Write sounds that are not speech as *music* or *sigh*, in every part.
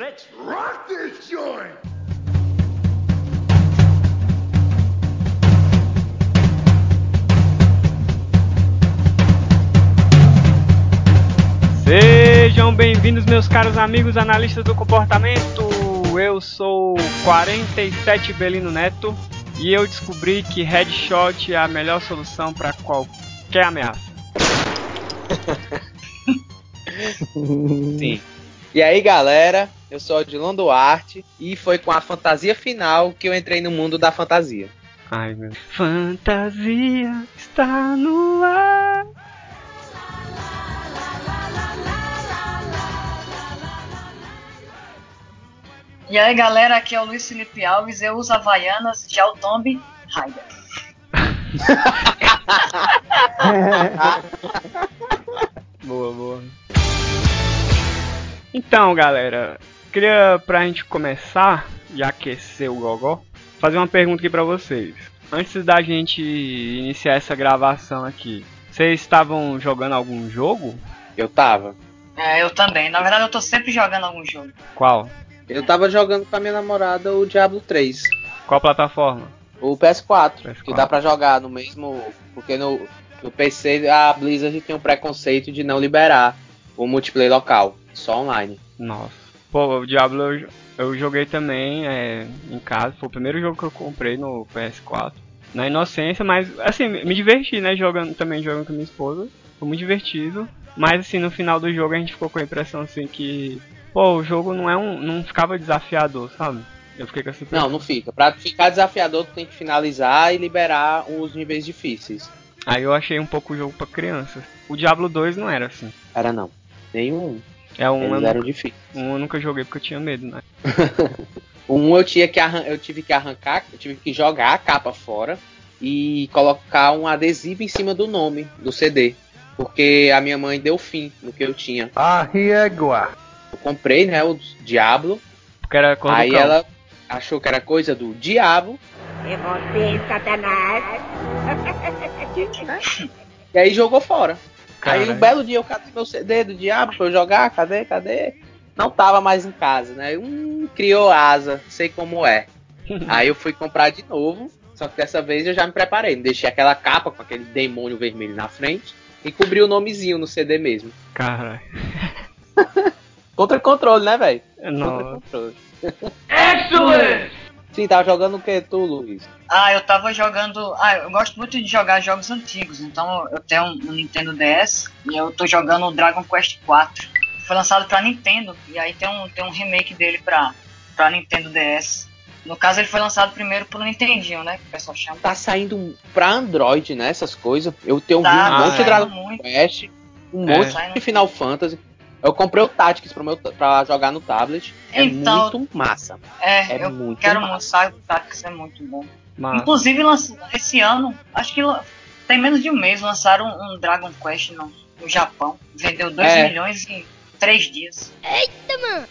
Let's rock this joint! Sejam bem-vindos, meus caros amigos analistas do comportamento. Eu sou 47 Belino Neto e eu descobri que headshot é a melhor solução para qualquer ameaça. *laughs* Sim. E aí, galera, eu sou o Odilon Duarte e foi com a fantasia final que eu entrei no mundo da fantasia. Ai, meu. Fantasia está no ar. E aí galera, aqui é o Luiz Felipe Alves, eu uso Havaianas, já o Tomb Raider. *laughs* *laughs* Boa, boa. Então, galera, queria pra gente começar e aquecer o gogó, fazer uma pergunta aqui pra vocês. Antes da gente iniciar essa gravação aqui, vocês estavam jogando algum jogo? Eu tava. É, eu também. Na verdade, eu tô sempre jogando algum jogo. Qual? Eu tava jogando com a minha namorada o Diablo 3. Qual plataforma? O PS4, PS4. que dá pra jogar no mesmo. Porque no, no PC a Blizzard tem um preconceito de não liberar o multiplayer local, só online. Nossa. Pô, o Diablo eu, eu joguei também é, em casa. Foi o primeiro jogo que eu comprei no PS4. Na inocência, mas assim, me diverti, né? Jogando também jogando com minha esposa. Foi muito divertido. Mas assim, no final do jogo a gente ficou com a impressão assim que. Pô, o jogo não é um. não ficava desafiador, sabe? Eu fiquei com essa Não, não fica. Pra ficar desafiador, tu tem que finalizar e liberar os níveis difíceis. Aí eu achei um pouco o jogo pra criança. O Diablo 2 não era assim. Era não. Nenhum. É um, Eles eu, eram nunca, difíceis. um eu nunca joguei porque eu tinha medo, né? *laughs* Um eu tinha que arran- eu tive que arrancar, eu tive que jogar a capa fora e colocar um adesivo em cima do nome do CD, porque a minha mãe deu fim no que eu tinha. A régua. Eu comprei, né, o Diablo, Porque era cor do aí cão. ela achou que era coisa do diabo É você, Satanás. *laughs* e aí jogou fora. Aí Caralho. um belo dia eu catei meu CD do diabo pra eu jogar, cadê, cadê? Não tava mais em casa, né? Hum, criou asa, sei como é. *laughs* Aí eu fui comprar de novo, só que dessa vez eu já me preparei. Deixei aquela capa com aquele demônio vermelho na frente e cobri o nomezinho no CD mesmo. Caralho. *laughs* Contra controle, né, velho? Contra controle. Excellent! Sim, tava jogando o que tu, Luiz? Ah, eu tava jogando. Ah, eu gosto muito de jogar jogos antigos. Então eu tenho um, Nintendo DS e eu tô jogando o Dragon Quest 4. Foi lançado pra Nintendo e aí tem um, tem um remake dele pra, pra Nintendo DS. No caso, ele foi lançado primeiro pro Nintendinho, né? Que o pessoal chama. Tá saindo pra Android, né, essas coisas. Eu tenho Tá, um monte de Dragon muito. Quest, um É. monte de Final Fantasy. Eu comprei o Tactics pra, meu, pra jogar no tablet. É Então- muito massa. É, É eu muito quero muito, massa. sabe? O Tactics é muito bom. Mas, Inclusive, esse ano, acho que tem menos de um mês, lançaram um Dragon Quest no, no Japão. Vendeu 2 É. milhões em 3 dias.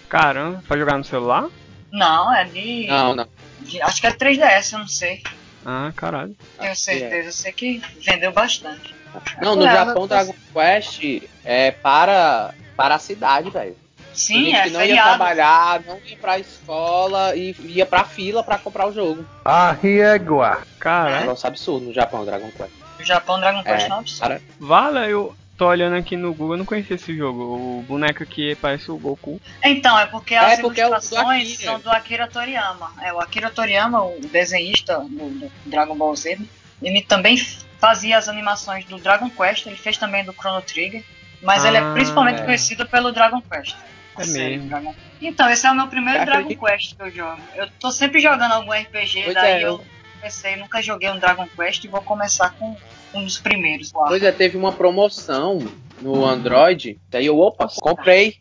caramba, pra jogar no celular? Não, é de, Não, não. de- Acho que é 3DS, eu não sei. Ah, caralho. Tenho certeza. Eu sei que vendeu bastante. Não, no É, Japão, mas- Dragon Quest é para, para a cidade, velho. Sim, gente é que não ia feriado. trabalhar, não ia pra escola e ia pra fila pra comprar o jogo. A régua. É um Caralho. negócio absurdo no Japão, Dragon Quest. No Japão, Dragon Quest É, não é absurdo. para- Vale, eu tô olhando aqui no Google, eu não conhecia esse jogo. O boneco aqui parece o Goku. Então, é porque as É, porque é o do ilustrações são do Akira Toriyama. É, o Akira Toriyama, o desenhista do, do Dragon Ball Z, ele também fazia as animações do Dragon Quest, ele fez também do Chrono Trigger, mas ele é Ah, principalmente é. conhecido pelo Dragon Quest. É série mesmo. Dragon- Então, esse é o meu primeiro Eu Dragon acredito. Quest que eu jogo. Eu tô sempre jogando algum RPG, Pois daí é, eu pensei, nunca joguei um Dragon Quest e vou começar com um dos primeiros. lá. Pois é, teve uma promoção no Android. Daí eu, opa, comprei.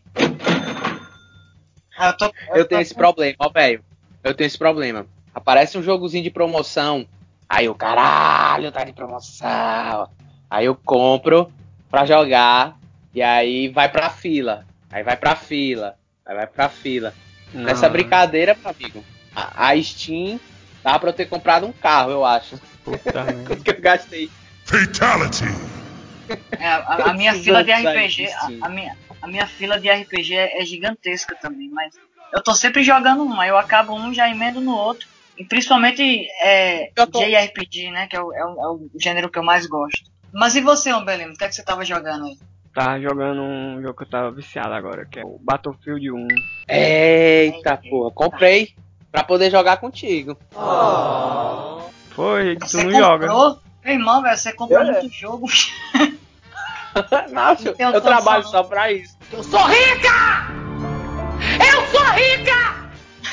Ah, eu, tô, Eu tenho tô esse com- problema, ó, velho. Eu tenho esse problema. Aparece um jogozinho de promoção. Aí eu, caralho, tá de promoção. Aí eu compro pra jogar. E aí vai pra fila. Aí vai pra fila. Aí vai pra fila. Nessa Não, brincadeira, meu amigo, a, a Steam dá pra eu ter comprado um carro, eu acho. Puta *laughs* merda. que eu gastei. Fatality. É, a, a minha fila de RPG, a, a minha, a minha fila de RPG é, é gigantesca também, mas eu tô sempre jogando um, aí eu acabo um, já emendo no outro. E principalmente é, tô- JRPG, né? Que é o, é, o, é o gênero que eu mais gosto. Mas e você, Umbelino? O que é que você tava jogando aí? Tava jogando um jogo que eu tava viciado agora, que é o Battlefield 1. Eita porra, comprei pra poder jogar contigo. Foi, tu Você não comprou? joga. Meu irmão, velho, você comprou Eu- muito jogo. *laughs* Nossa, Eu eu trabalho falando. só pra isso.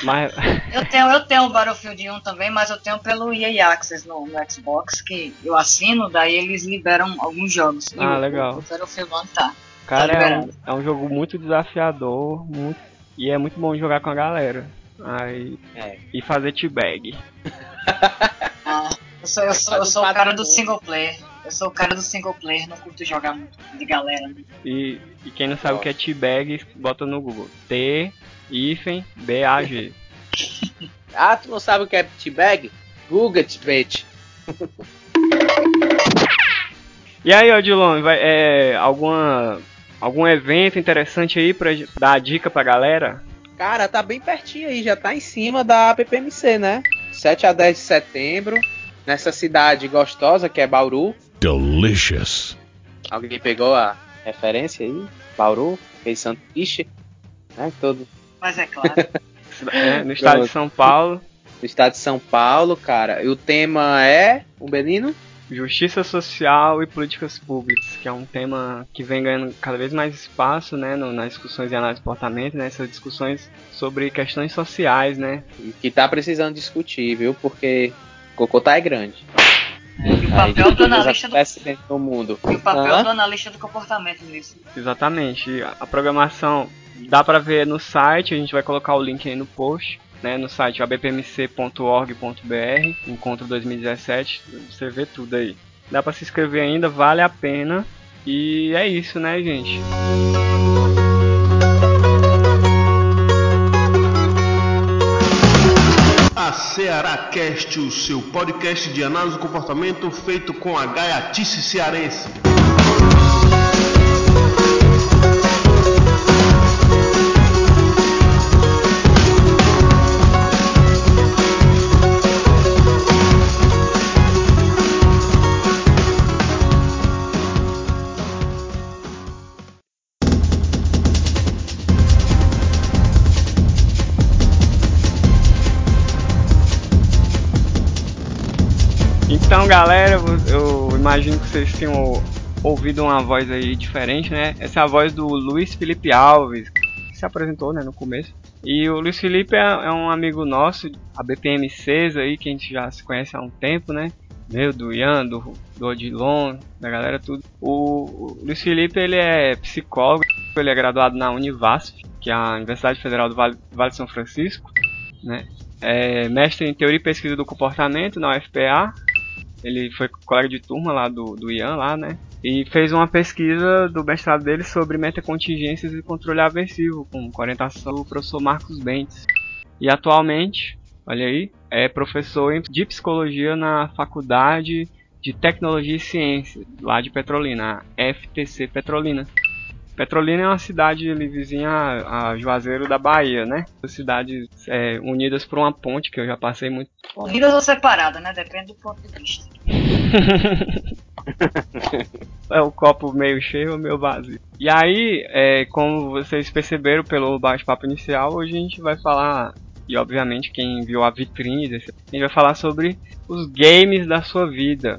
Mas Eu tenho, eu tenho o Battlefield 1 também, mas eu tenho pelo EA Access no, no Xbox, que eu assino, daí eles liberam alguns jogos. E Ah, o- legal. O Battlefield 1 tá. Cara, é um, é um jogo muito desafiador muito, e é muito bom jogar com a galera. Aí, É. E fazer teabag. Ah, eu sou, eu sou, eu sou o cara do single player. Eu sou o cara do single player, não curto jogar muito de galera. né? E, e quem não sabe o que é teabag, bota no Google. T, hífen, B-A-G. *laughs* Ah, tu não sabe o que é T-Bag? Google bitch. E aí, Odilon, vai, é, alguma, algum evento interessante aí pra dar a dica pra galera? Cara, tá bem pertinho aí, já tá em cima da PPMC, né? 7 a 10 de setembro, nessa cidade gostosa que é Bauru. Delicious. Alguém pegou a referência aí? Bauru, fez sanduíche, né? Todo Mas é claro. *laughs* É, no estado de São Paulo, no estado de São Paulo, cara. E o tema é o Benino? Justiça Social e Políticas Públicas, que é um tema que vem ganhando cada vez mais espaço, né, no- nas discussões de análise de comportamento, né, essas discussões sobre questões sociais, né, E que tá precisando discutir, viu? Porque Cocotá é grande. E o Aí, papel do analista do, mundo. e o papel Hã? do analista do comportamento nisso. exatamente. A- A programação dá pra ver no site, a gente vai colocar o link aí no post, né, no site abpmc.org.br, encontro 2017, você vê tudo aí. Dá pra se inscrever ainda, vale a pena. E é isso, né, gente? A Ceará Cast, o seu podcast de análise do comportamento feito com a gaiatice cearense. Galera, eu imagino que vocês tenham ou- ouvido uma voz aí diferente, né? Essa é a voz do Luiz Felipe Alves, que se apresentou, né, no começo. E o Luiz Felipe é, é um amigo nosso, a BPMCs aí, que a gente já se conhece há um tempo, né? Meu, do Ian, do, do Odilon, da galera tudo. O, o Luiz Felipe, ele é psicólogo, ele é graduado na Univasf, que é a Universidade Federal do Vale, Vale de São Francisco, né? É mestre em Teoria e Pesquisa do Comportamento na UFPA, ele foi colega de turma lá do, do Ian lá, né? E fez uma pesquisa do mestrado dele sobre metacontingências e controle aversivo, com orientação do professor Marcos Bentes. E atualmente, olha aí, é professor de psicologia na Faculdade de Tecnologia e Ciência, lá de Petrolina, a FTC Petrolina. Petrolina é uma cidade ali vizinha a, a Juazeiro da Bahia, né? Cidades é, unidas por uma ponte que eu já passei muito Unidas ou separadas, né? Depende do ponto de vista. *laughs* é o copo meio cheio ou meio vazio. E aí, é, como vocês perceberam pelo bate-papo inicial, hoje a gente vai falar, e obviamente quem viu a vitrine desse, a gente vai falar sobre os games da sua vida.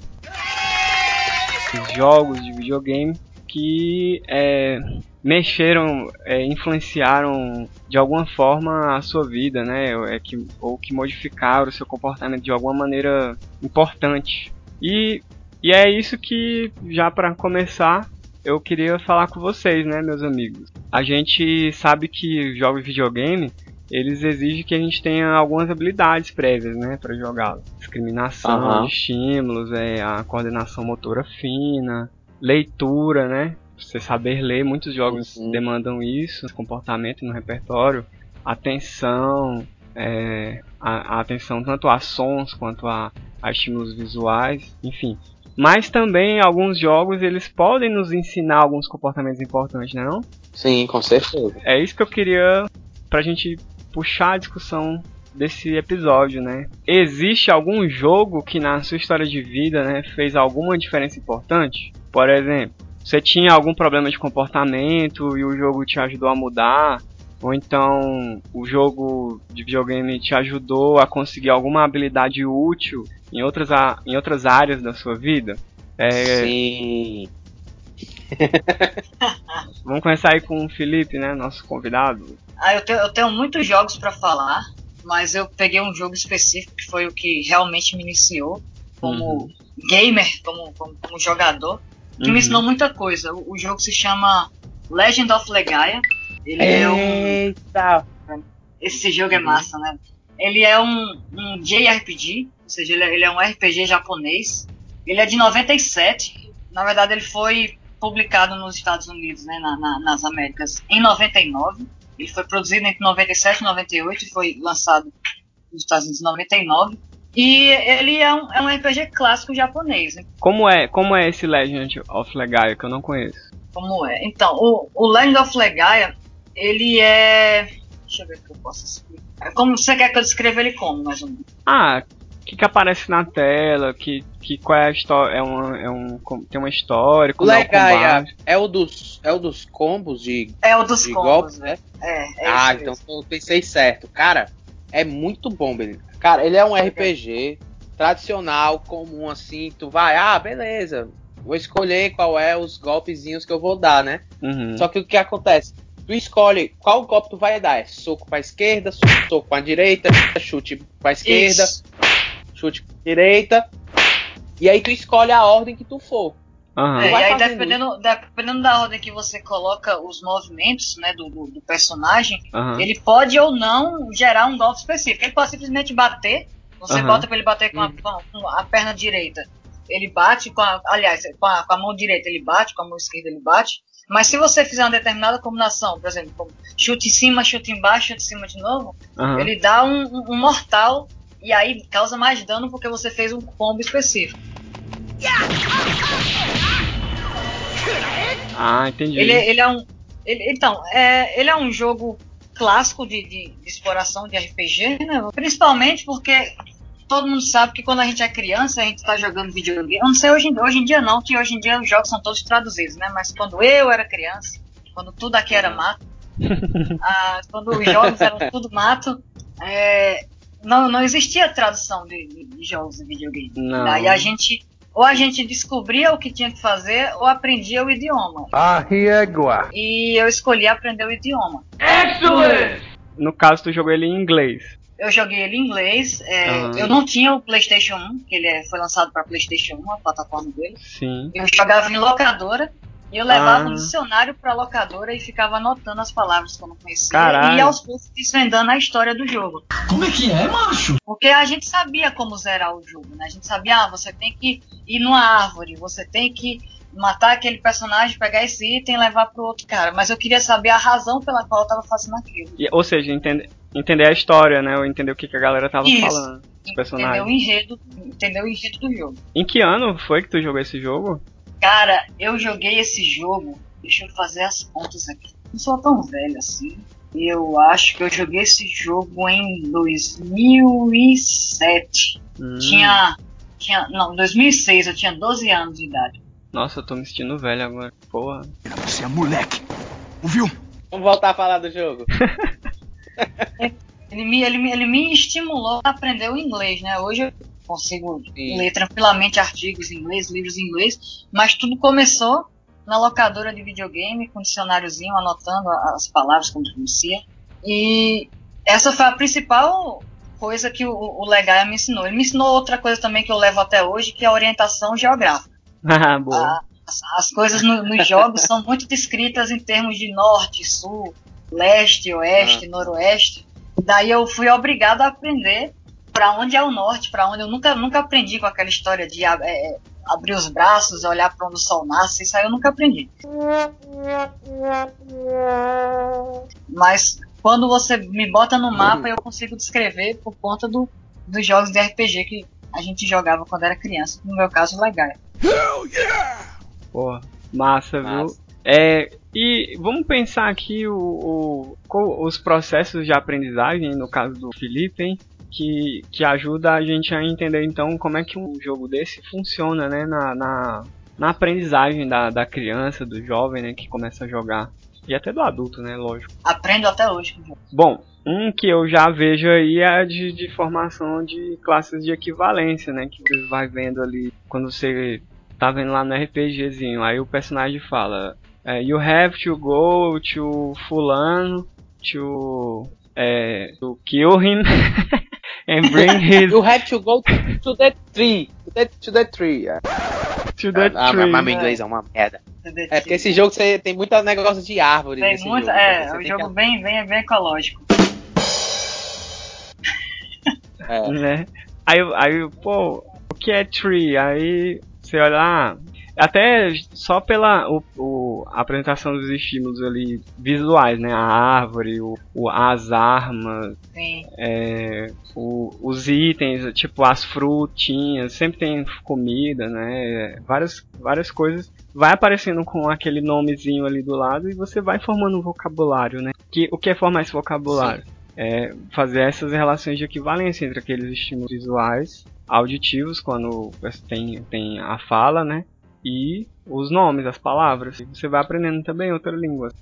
Os jogos de videogame que é, mexeram, é, influenciaram de alguma forma a sua vida, né? É que, ou que modificaram o seu comportamento de alguma maneira importante. E e é isso que, já para começar, eu queria falar com vocês, né, meus amigos. A gente sabe que jogos de videogame, eles exigem que a gente tenha algumas habilidades prévias, né, para jogá-lo. Discriminação de estímulos, é, a coordenação motora fina, leitura, né, você saber ler. Muitos jogos Uhum. demandam isso, comportamento no repertório, atenção, é, a, a atenção tanto a sons quanto a, a estímulos visuais, enfim. Mas também alguns jogos eles podem nos ensinar alguns comportamentos importantes, né não? Sim, com certeza. É isso que eu queria pra gente puxar a discussão desse episódio, né? Existe algum jogo que na sua história de vida, né, fez alguma diferença importante? Por exemplo, você tinha algum problema de comportamento e o jogo te ajudou a mudar? Ou então o jogo de videogame te ajudou a conseguir alguma habilidade útil em outras, em outras áreas da sua vida? É... Sim. *laughs* Vamos começar aí com o Felipe, né? Nosso convidado. Ah, eu tenho, eu tenho muitos jogos para falar, mas eu peguei um jogo específico que foi o que realmente me iniciou como uhum. gamer, como, como, como, jogador, que uhum. me ensinou muita coisa. O, o, jogo se chama Legend of Legaia. Ele Eita! é um. Esse jogo é massa, né? Ele é um, um JRPG, ou seja, ele é, ele é um RPG japonês. Ele é de 97. Na verdade, ele foi publicado nos Estados Unidos, né, na, na, nas Américas, em 99. Ele foi produzido entre 97 e 98 e foi lançado nos Estados Unidos em 99. E ele é um, é um RPG clássico japonês. Né? Como é, como é esse Legend of Legaia que eu não conheço? Como é? Então, o, o Legend of Legaia, ele é. Deixa eu ver o que eu posso explicar. Como você quer que eu descreva ele como, mais ou menos? Ah, que, que aparece na tela, que, que qual é a história, é, uma, é um, tem uma história, como Legal, é, o é, o dos, é o dos combos de É o dos de combos, golpes, né? É, é Ah, então eu pensei certo. Cara, é muito bom, beleza. Cara, ele é um RPG tradicional, comum assim, tu vai, ah, beleza, vou escolher qual é os golpezinhos que eu vou dar, né? Uhum. Só que o que acontece? Tu escolhe qual golpe tu vai dar. É soco pra esquerda, soco pra direita, chute pra esquerda, Isso chute direita. E aí tu escolhe a ordem que tu for. Uhum. É, e aí dependendo, dependendo da ordem que você coloca os movimentos né, do, do, do personagem, uhum. ele pode ou não gerar um golpe específico. Ele pode simplesmente bater, você uhum. bota para ele bater com a, com a, perna direita. Ele bate com a. Aliás, com a, com a mão direita ele bate, com a mão esquerda ele bate. Mas se você fizer uma determinada combinação, por exemplo, chute em cima, chute embaixo, chute em cima de novo, ele dá um, um mortal e aí causa mais dano porque você fez um combo específico. Ah, entendi. Ele, ele é um. Ele, então, é, ele é um jogo clássico de, de, de, exploração de RPG, né? Principalmente porque todo mundo sabe que quando a gente é criança, a gente está jogando videogame. Eu não sei hoje, hoje em dia não, que hoje em dia os jogos são todos traduzidos, né? Mas quando eu era criança, quando tudo aqui era mato, ah, quando os jogos eram tudo mato, é, não, não existia tradução de, de jogos de videogame. Não. Aí a gente ou a gente descobria o que tinha que fazer ou aprendia o idioma. Ah, riegua. E eu escolhi aprender o idioma. Excellent! No caso, tu jogou ele em inglês. Eu joguei ele em inglês. É, uhum. Eu não tinha o PlayStation 1, que ele é, foi lançado para PlayStation 1, a plataforma dele. Sim. Eu jogava em locadora eu levava ah. um dicionário pra locadora e ficava anotando as palavras que eu não conhecia. Caralho. E aos poucos desvendando a história do jogo. Como é que é, macho? Porque a gente sabia como zerar o jogo, né? A gente sabia, ah, você tem que ir numa árvore, você tem que matar aquele personagem, pegar esse item e levar pro outro cara. Mas eu queria saber a razão pela qual eu tava fazendo aquilo. E, ou seja, entender, entender a história, né? Ou entender o que, que a galera tava Isso. falando. Entender o enredo, entender o enredo do jogo. Em que ano foi que tu jogou esse jogo? Cara, eu joguei esse jogo Deixa eu fazer as contas aqui. Não sou tão velho assim. Eu acho que eu joguei esse jogo em 2007. Hum. Tinha. Tinha. Não, 2006, eu tinha 12 anos de idade. Nossa, eu tô me sentindo velho agora. Porra. Você é moleque. Ouviu? Vamos voltar a falar do jogo. *laughs* ele, me, ele, me, ele me estimulou a aprender o inglês, né? Hoje eu consigo Sim. ler tranquilamente artigos em inglês, livros em inglês, mas tudo começou na locadora de videogame com um dicionáriozinho anotando as palavras como pronuncia. E essa foi a principal coisa que o, o Legaia me ensinou. Ele me ensinou outra coisa também que eu levo até hoje, que é a orientação geográfica. *laughs* Ah, boa. A, as, as, coisas no, nos jogos são muito descritas em termos de norte, sul, leste, oeste, ah. noroeste. Daí eu fui obrigado a aprender para onde é o norte, para onde eu nunca, nunca aprendi com aquela história de é, abrir os braços, olhar para onde o sol nasce, isso aí eu nunca aprendi. Mas quando você me bota no mapa, eu consigo descrever por conta do, dos jogos de RPG que a gente jogava quando era criança. No meu caso, legal. Hell yeah! Porra, massa, massa. viu? É, e vamos pensar aqui o, o- os processos de aprendizagem, no caso do Felipe, hein, que, que ajuda a gente a entender então como é que um jogo desse funciona né, na, na, na aprendizagem da, da criança, do jovem né, que começa a jogar. E até do adulto, né? Lógico. Aprendo até hoje. Bom, um que eu já vejo aí é a de, de formação de classes de equivalência, né? Que você vai vendo ali quando você tá vendo lá no RPGzinho. Aí o personagem fala: é, You have to go to Fulano to, é, to kill him *laughs* and bring his You have to go to the tree. To the, to the tree. to the ah, tree. mas meu inglês é uma merda. É porque esse jogo você tem muito negócio de árvore. Tem nesse muito, jogo, é, é um jogo que- bem, bem, bem ecológico. é. né? Aí, aí, eu, pô, o que é tree? Aí você olha lá, até só pela o, o- a apresentação dos estímulos ali visuais, né? A árvore, o, o- as armas, Sim. é, o- os itens, tipo as frutinhas, sempre tem comida, né? Várias, várias coisas. Vai aparecendo com aquele nomezinho ali do lado e você vai formando um vocabulário, né? Que, o que é formar esse vocabulário? É fazer essas relações de equivalência entre aqueles estímulos visuais, auditivos, quando tem, tem a fala, né? E os nomes, as palavras. Você vai aprendendo também outra língua.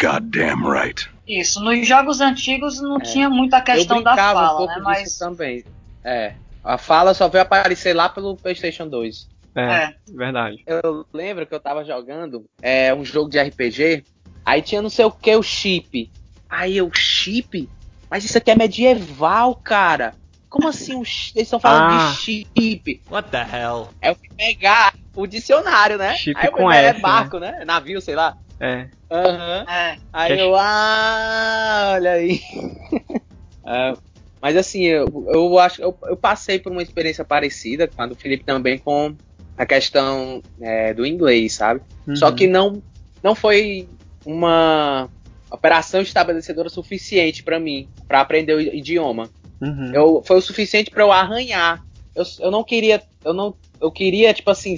Goddamn right. Isso, nos jogos antigos não É. tinha muita questão eu da brincava fala, um pouco né? disso Mas também. É. A fala só veio aparecer lá pelo PlayStation 2. É, é, verdade. Eu lembro que eu tava jogando é, um jogo de RPG, aí tinha não sei o que, o chip. Aí eu, chip? Mas isso aqui é medieval, cara. Como assim um eles estão falando Ah. de chip? What the hell? Eu fui pegar o dicionário, né? Chip aí eu com pegar, S, é barco, né? Navio, sei lá. É. Aham. é. Aí Que- eu, ah, olha aí. *laughs* Ah, mas assim, eu, eu acho eu, eu passei por uma experiência parecida com a do Felipe também com a questão é, do inglês, sabe? Só Uhum. que não, não foi uma operação estabelecedora suficiente pra mim, pra aprender o idioma. Uhum. Eu, foi o suficiente pra eu arranhar. Eu, eu não queria, eu não, eu queria tipo assim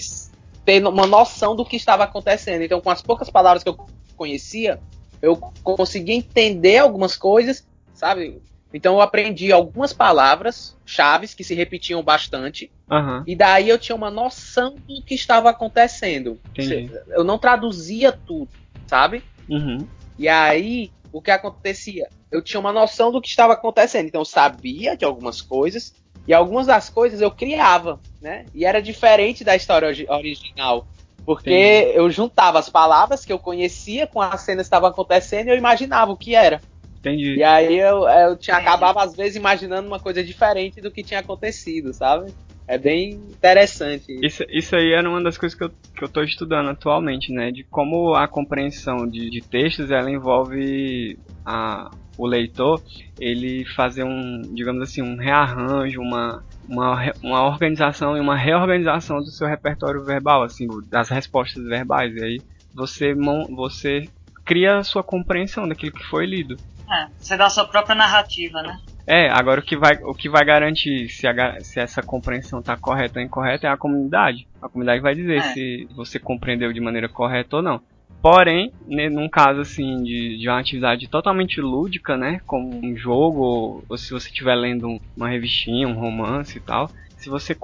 ter uma noção do que estava acontecendo. Então, com as poucas palavras que eu conhecia, eu conseguia entender algumas coisas, sabe? Então, eu aprendi algumas palavras chaves que se repetiam bastante. Aham, E daí eu tinha uma noção do que estava acontecendo. entendi. Eu não traduzia tudo, sabe? Uhum. E aí, o que acontecia? Eu tinha uma noção do que estava acontecendo. Então, eu sabia de algumas coisas. E algumas das coisas eu criava, né? E era diferente da história origi- original. Porque Entendi. eu juntava as palavras que eu conhecia com as cenas que estavam acontecendo e eu imaginava o que era. Entendi. E aí eu, eu tinha, acabava, às vezes, imaginando uma coisa diferente do que tinha acontecido, sabe? É bem interessante. Isso, isso aí era uma das coisas que eu, que eu tô estudando atualmente, né? De como a compreensão de, de textos, ela envolve a, o leitor, ele fazer um, digamos assim, um rearranjo, uma, uma, uma organização e uma reorganização do seu repertório verbal, assim, das respostas verbais. E aí você, mon- você cria a sua compreensão daquilo que foi lido. É, você dá a sua própria narrativa, né? É, agora o que vai, o que vai garantir se, a se essa compreensão está correta ou incorreta é a comunidade. A comunidade vai dizer É. se você compreendeu de maneira correta ou não. Porém, num caso assim de, de uma atividade totalmente lúdica, né, como um jogo ou, ou se você estiver lendo um- uma revistinha, um romance e tal, se você,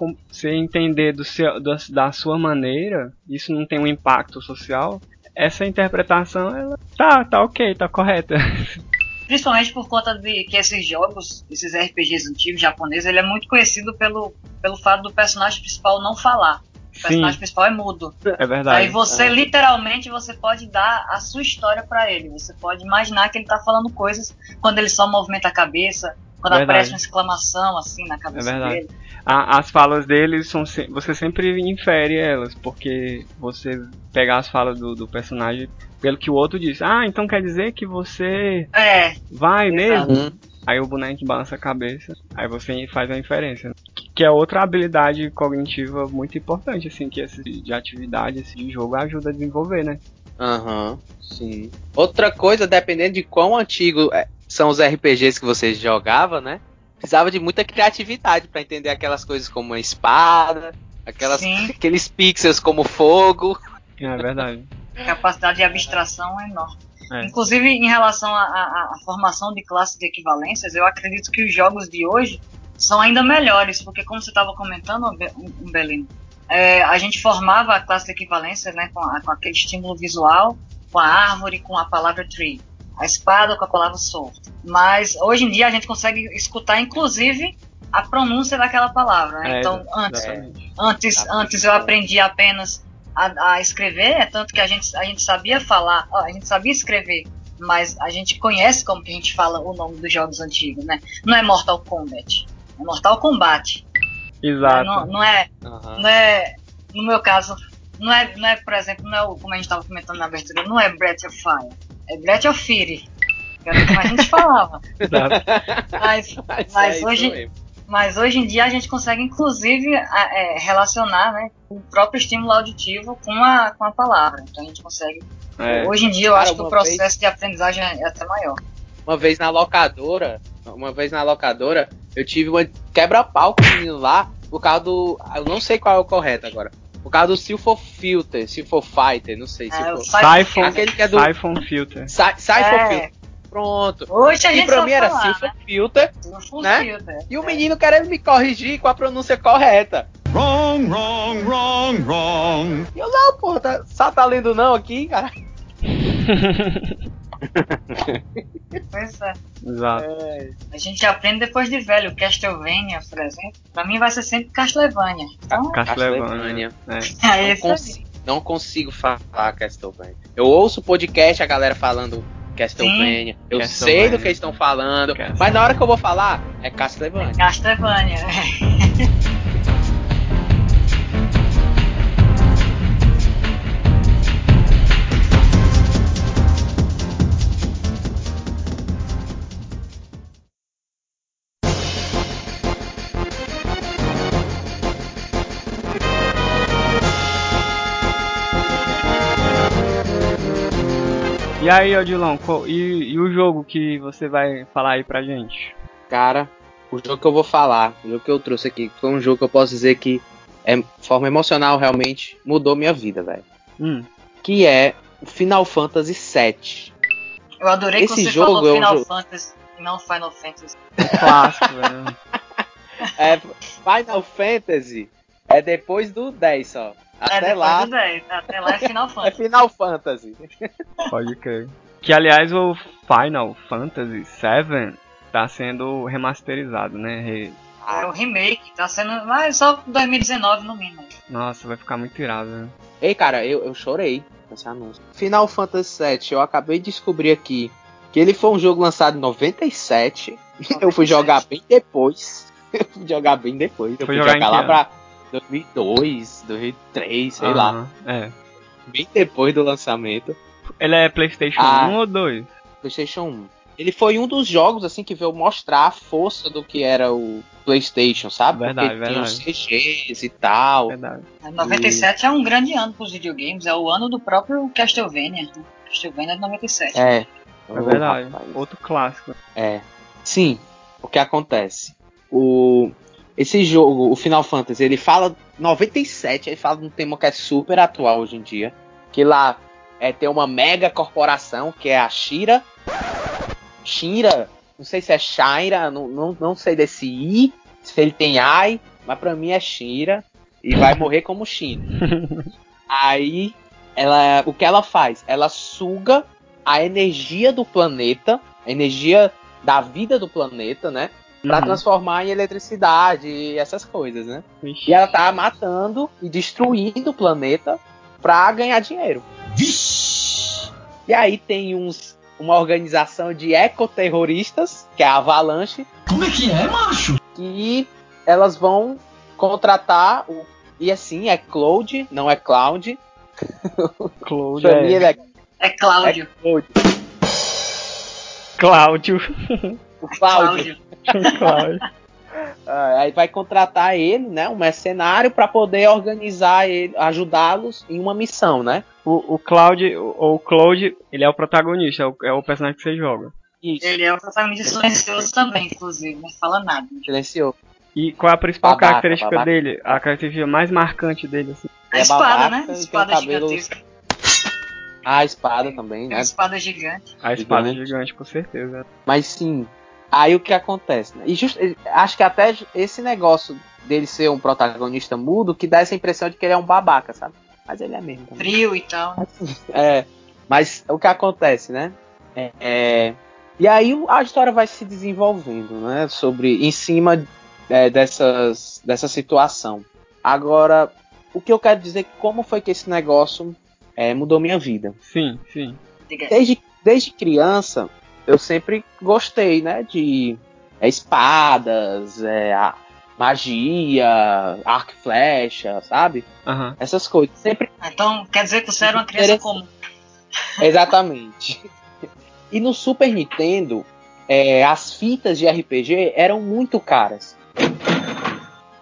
entender do seu, da, da sua maneira, isso não tem um impacto social. Essa interpretação, ela tá, tá ok, tá correta. *laughs* Principalmente por conta de que esses jogos, esses RPGs antigos japoneses, ele é muito conhecido pelo, pelo fato do personagem principal não falar. O Sim, personagem principal é mudo. é verdade. Aí você, literalmente, você pode dar a sua história pra ele. Você pode imaginar que ele tá falando coisas quando ele só movimenta a cabeça, quando Verdade. aparece uma exclamação assim na cabeça É verdade. dele. A- as falas deles são se- você sempre infere elas, porque você pegar as falas do, do personagem pelo que o outro diz. Ah, então quer dizer que você É, vai mesmo? Uhum. Aí o boneco balança a cabeça, aí você faz a inferência. Que- é outra habilidade cognitiva muito importante, assim, que esse de atividade, esse de jogo ajuda a desenvolver, né? Aham, sim. Outra coisa, dependendo de quão antigo é, são os RPGs que você jogava, né? Precisava de muita criatividade pra entender aquelas coisas como uma espada, aquelas, Sim. *laughs* aqueles pixels como fogo. É verdade. Capacidade de abstração é enorme. É. Inclusive, em relação à, formação de classes de equivalências, eu acredito que os jogos de hoje são ainda melhores, porque como você estava comentando, Be- um Belino, é, a gente formava a classe de equivalências né, com, a- com aquele estímulo visual, com a árvore, com a palavra tree, a espada com a palavra sword. Mas hoje em dia a gente consegue escutar, inclusive, a pronúncia daquela palavra. né? É, então, antes. Antes, antes eu aprendi apenas a, a escrever, é tanto que a gente, a gente sabia falar, a gente sabia escrever, mas a gente conhece como que a gente fala o nome dos jogos antigos, né? Não é Mortal Kombat, é Mortal Kombat. Exato. Não, não é, Aham. não é, no meu caso, não é, não é, por exemplo, não é o, como a gente estava comentando na abertura, não é Breath of Fire, é Breath of Fury. que Era como a gente falava. *laughs* Exato. Mas, *laughs* Mas mas é isso hoje- mesmo. Mas hoje em dia a gente consegue, inclusive, é, relacionar né, o próprio estímulo auditivo com a, com a palavra. Então a gente consegue. É. Hoje em dia eu Cara, acho que o processo de aprendizagem é até maior. Uma vez na locadora, uma vez na locadora, eu tive uma quebra-pau com o menino lá, por causa do. Eu não sei qual é o correto agora. Por causa do Silphor Filter, Silphor Fighter, não sei. É, Silphor... o Siphon Siphon, Aquele que é do. Siphon Filter. Silphor É. Filter. Pronto. Hoje a E gente pra só mim era falar, Silphor né? Filter. Né? Filter. E o menino querendo me corrigir com a pronúncia correta. Wrong, wrong, wrong, wrong. E eu, não, pô, tá, só tá lendo não aqui, cara. Pois é. Exato. A gente aprende depois de velho. Castlevania, por exemplo. Pra mim vai ser sempre Castlevania. Então, Castlevania. É. é Não consigo, não consigo falar Castlevania. Eu ouço o podcast, a galera falando Castlevania. Eu Castlevania. sei do que eles estão falando. Mas na hora que eu vou falar, é Castlevania. Castlevania. *laughs* E aí, Odilon, qual- e, e o jogo que você vai falar aí pra gente? Cara, o jogo que eu vou falar, o jogo que eu trouxe aqui, foi um jogo que eu posso dizer que, é, de forma emocional, realmente mudou minha vida, velho. Hum, Que é o Final Fantasy VII. Eu adorei que Esse você jogo falou é um Final jogo- Fantasy e não Final Fantasy. *laughs* clássico, velho. *laughs* É, Final Fantasy é depois do 10 só. É, Até depois lá do 10. Até lá é Final *laughs* é Fantasy. Final Fantasy. *laughs* Pode crer. Que aliás o Final Fantasy VII tá sendo remasterizado, né? Re- É o remake, tá sendo. Mas só 2019 no mínimo. Nossa, vai ficar muito irado, né? Ei, cara, eu, eu chorei com esse anúncio. Final Fantasy VII, eu acabei de descobrir aqui que ele foi um jogo lançado em 97. *laughs* Eu fui 97. jogar bem depois. Eu fui jogar bem depois. Eu Foi fui jogar jogar, lá pra 2002, 2003, sei lá. É. Bem depois do lançamento. Ele é PlayStation Ah. 1 ou 2? PlayStation 1. Ele foi um dos jogos assim que veio mostrar a força do que era o PlayStation, sabe? Verdade, Porque tinha os verdade. CGs e tal. Verdade. 97 é um grande ano pros videogames, é o ano do próprio Castlevania. né? Castlevania é de 97. É. É verdade. rapaz. Outro clássico. É. Sim, o que acontece? O esse jogo, o Final Fantasy, ele fala 97, ele fala de um tema que é super atual hoje em dia, que lá é tem uma mega corporação que é a Shira. Shira, não sei se é Shira, não, não, não sei desse I, se ele tem Ai, mas pra mim é Shira e vai morrer como Shira. *laughs* Aí, ela, o que ela faz? Ela suga a energia do planeta, a energia da vida do planeta, né? Pra Uhum. transformar em eletricidade e essas coisas, né? Vixe. E ela tá matando e destruindo o planeta pra ganhar dinheiro. E aí tem uns uma organização de ecoterroristas, que é a Avalanche, Como é que é, macho? que elas vão contratar o e assim é Cloud, não é Cloud. *laughs* Cloud, é... é É Cláudio. Cloud. Cláudio. O Cloud. Cláudio. *laughs* Ah, aí vai contratar ele, né, um mercenário para poder organizar ele, ajudá-los em uma missão, né? O, o Cloud, o, o Cloud, ele é o protagonista, é o, é o personagem que você joga. Isso. Ele é o protagonista silencioso também, inclusive, não fala nada. Silenciou. E qual é a principal Babaca, característica babaca. dele? A característica mais marcante dele, assim. A É espada, babaca né? tem Espada cabelo- gigantesca. A espada também, né? uma espada gigante. A espada Gigante. gigante, com certeza. Mas sim, aí o que acontece, né? E just, acho que até esse negócio dele ser um protagonista mudo que dá essa impressão de que ele é um babaca, sabe? Mas ele é mesmo também. Frio e tal. É, mas o que acontece, né? É, é, e aí a história vai se desenvolvendo, né? Sobre em cima é, dessas, dessa situação. Agora, o que eu quero dizer é como foi que esse negócio é, mudou minha vida? Sim, sim. Desde, desde criança, eu sempre gostei, né? De é, espadas, é, a- magia, arco e flecha, sabe? Aham. Essas coisas. Sempre Então, quer dizer que você era uma criança comum. *laughs* *laughs* Exatamente. E no Super Nintendo, é, as fitas de RPG eram muito caras.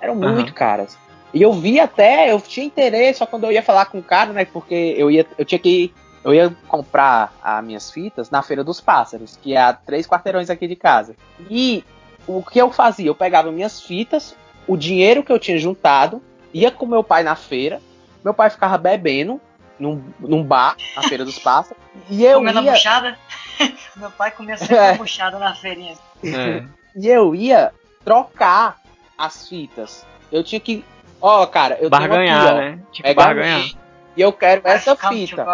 Eram Aham. muito caras. E eu vi até, eu tinha interesse só quando eu ia falar com o cara, né? Porque eu ia, eu tinha que eu ia comprar as minhas fitas na Feira dos Pássaros, que é a três quarteirões aqui de casa. E o que eu fazia? Eu pegava minhas fitas, o dinheiro que eu tinha juntado, ia com meu pai na feira, meu pai ficava bebendo num, num bar na Feira dos Pássaros, e eu Comendo a ia, buchada. *laughs* Meu pai comia sempre É. a buchada na feirinha. É. e eu ia trocar as fitas. Eu tinha que, ó, cara, eu tenho Barganhar, aqui, ó, né? Tipo, barganhar. aqui, e eu quero essa fita.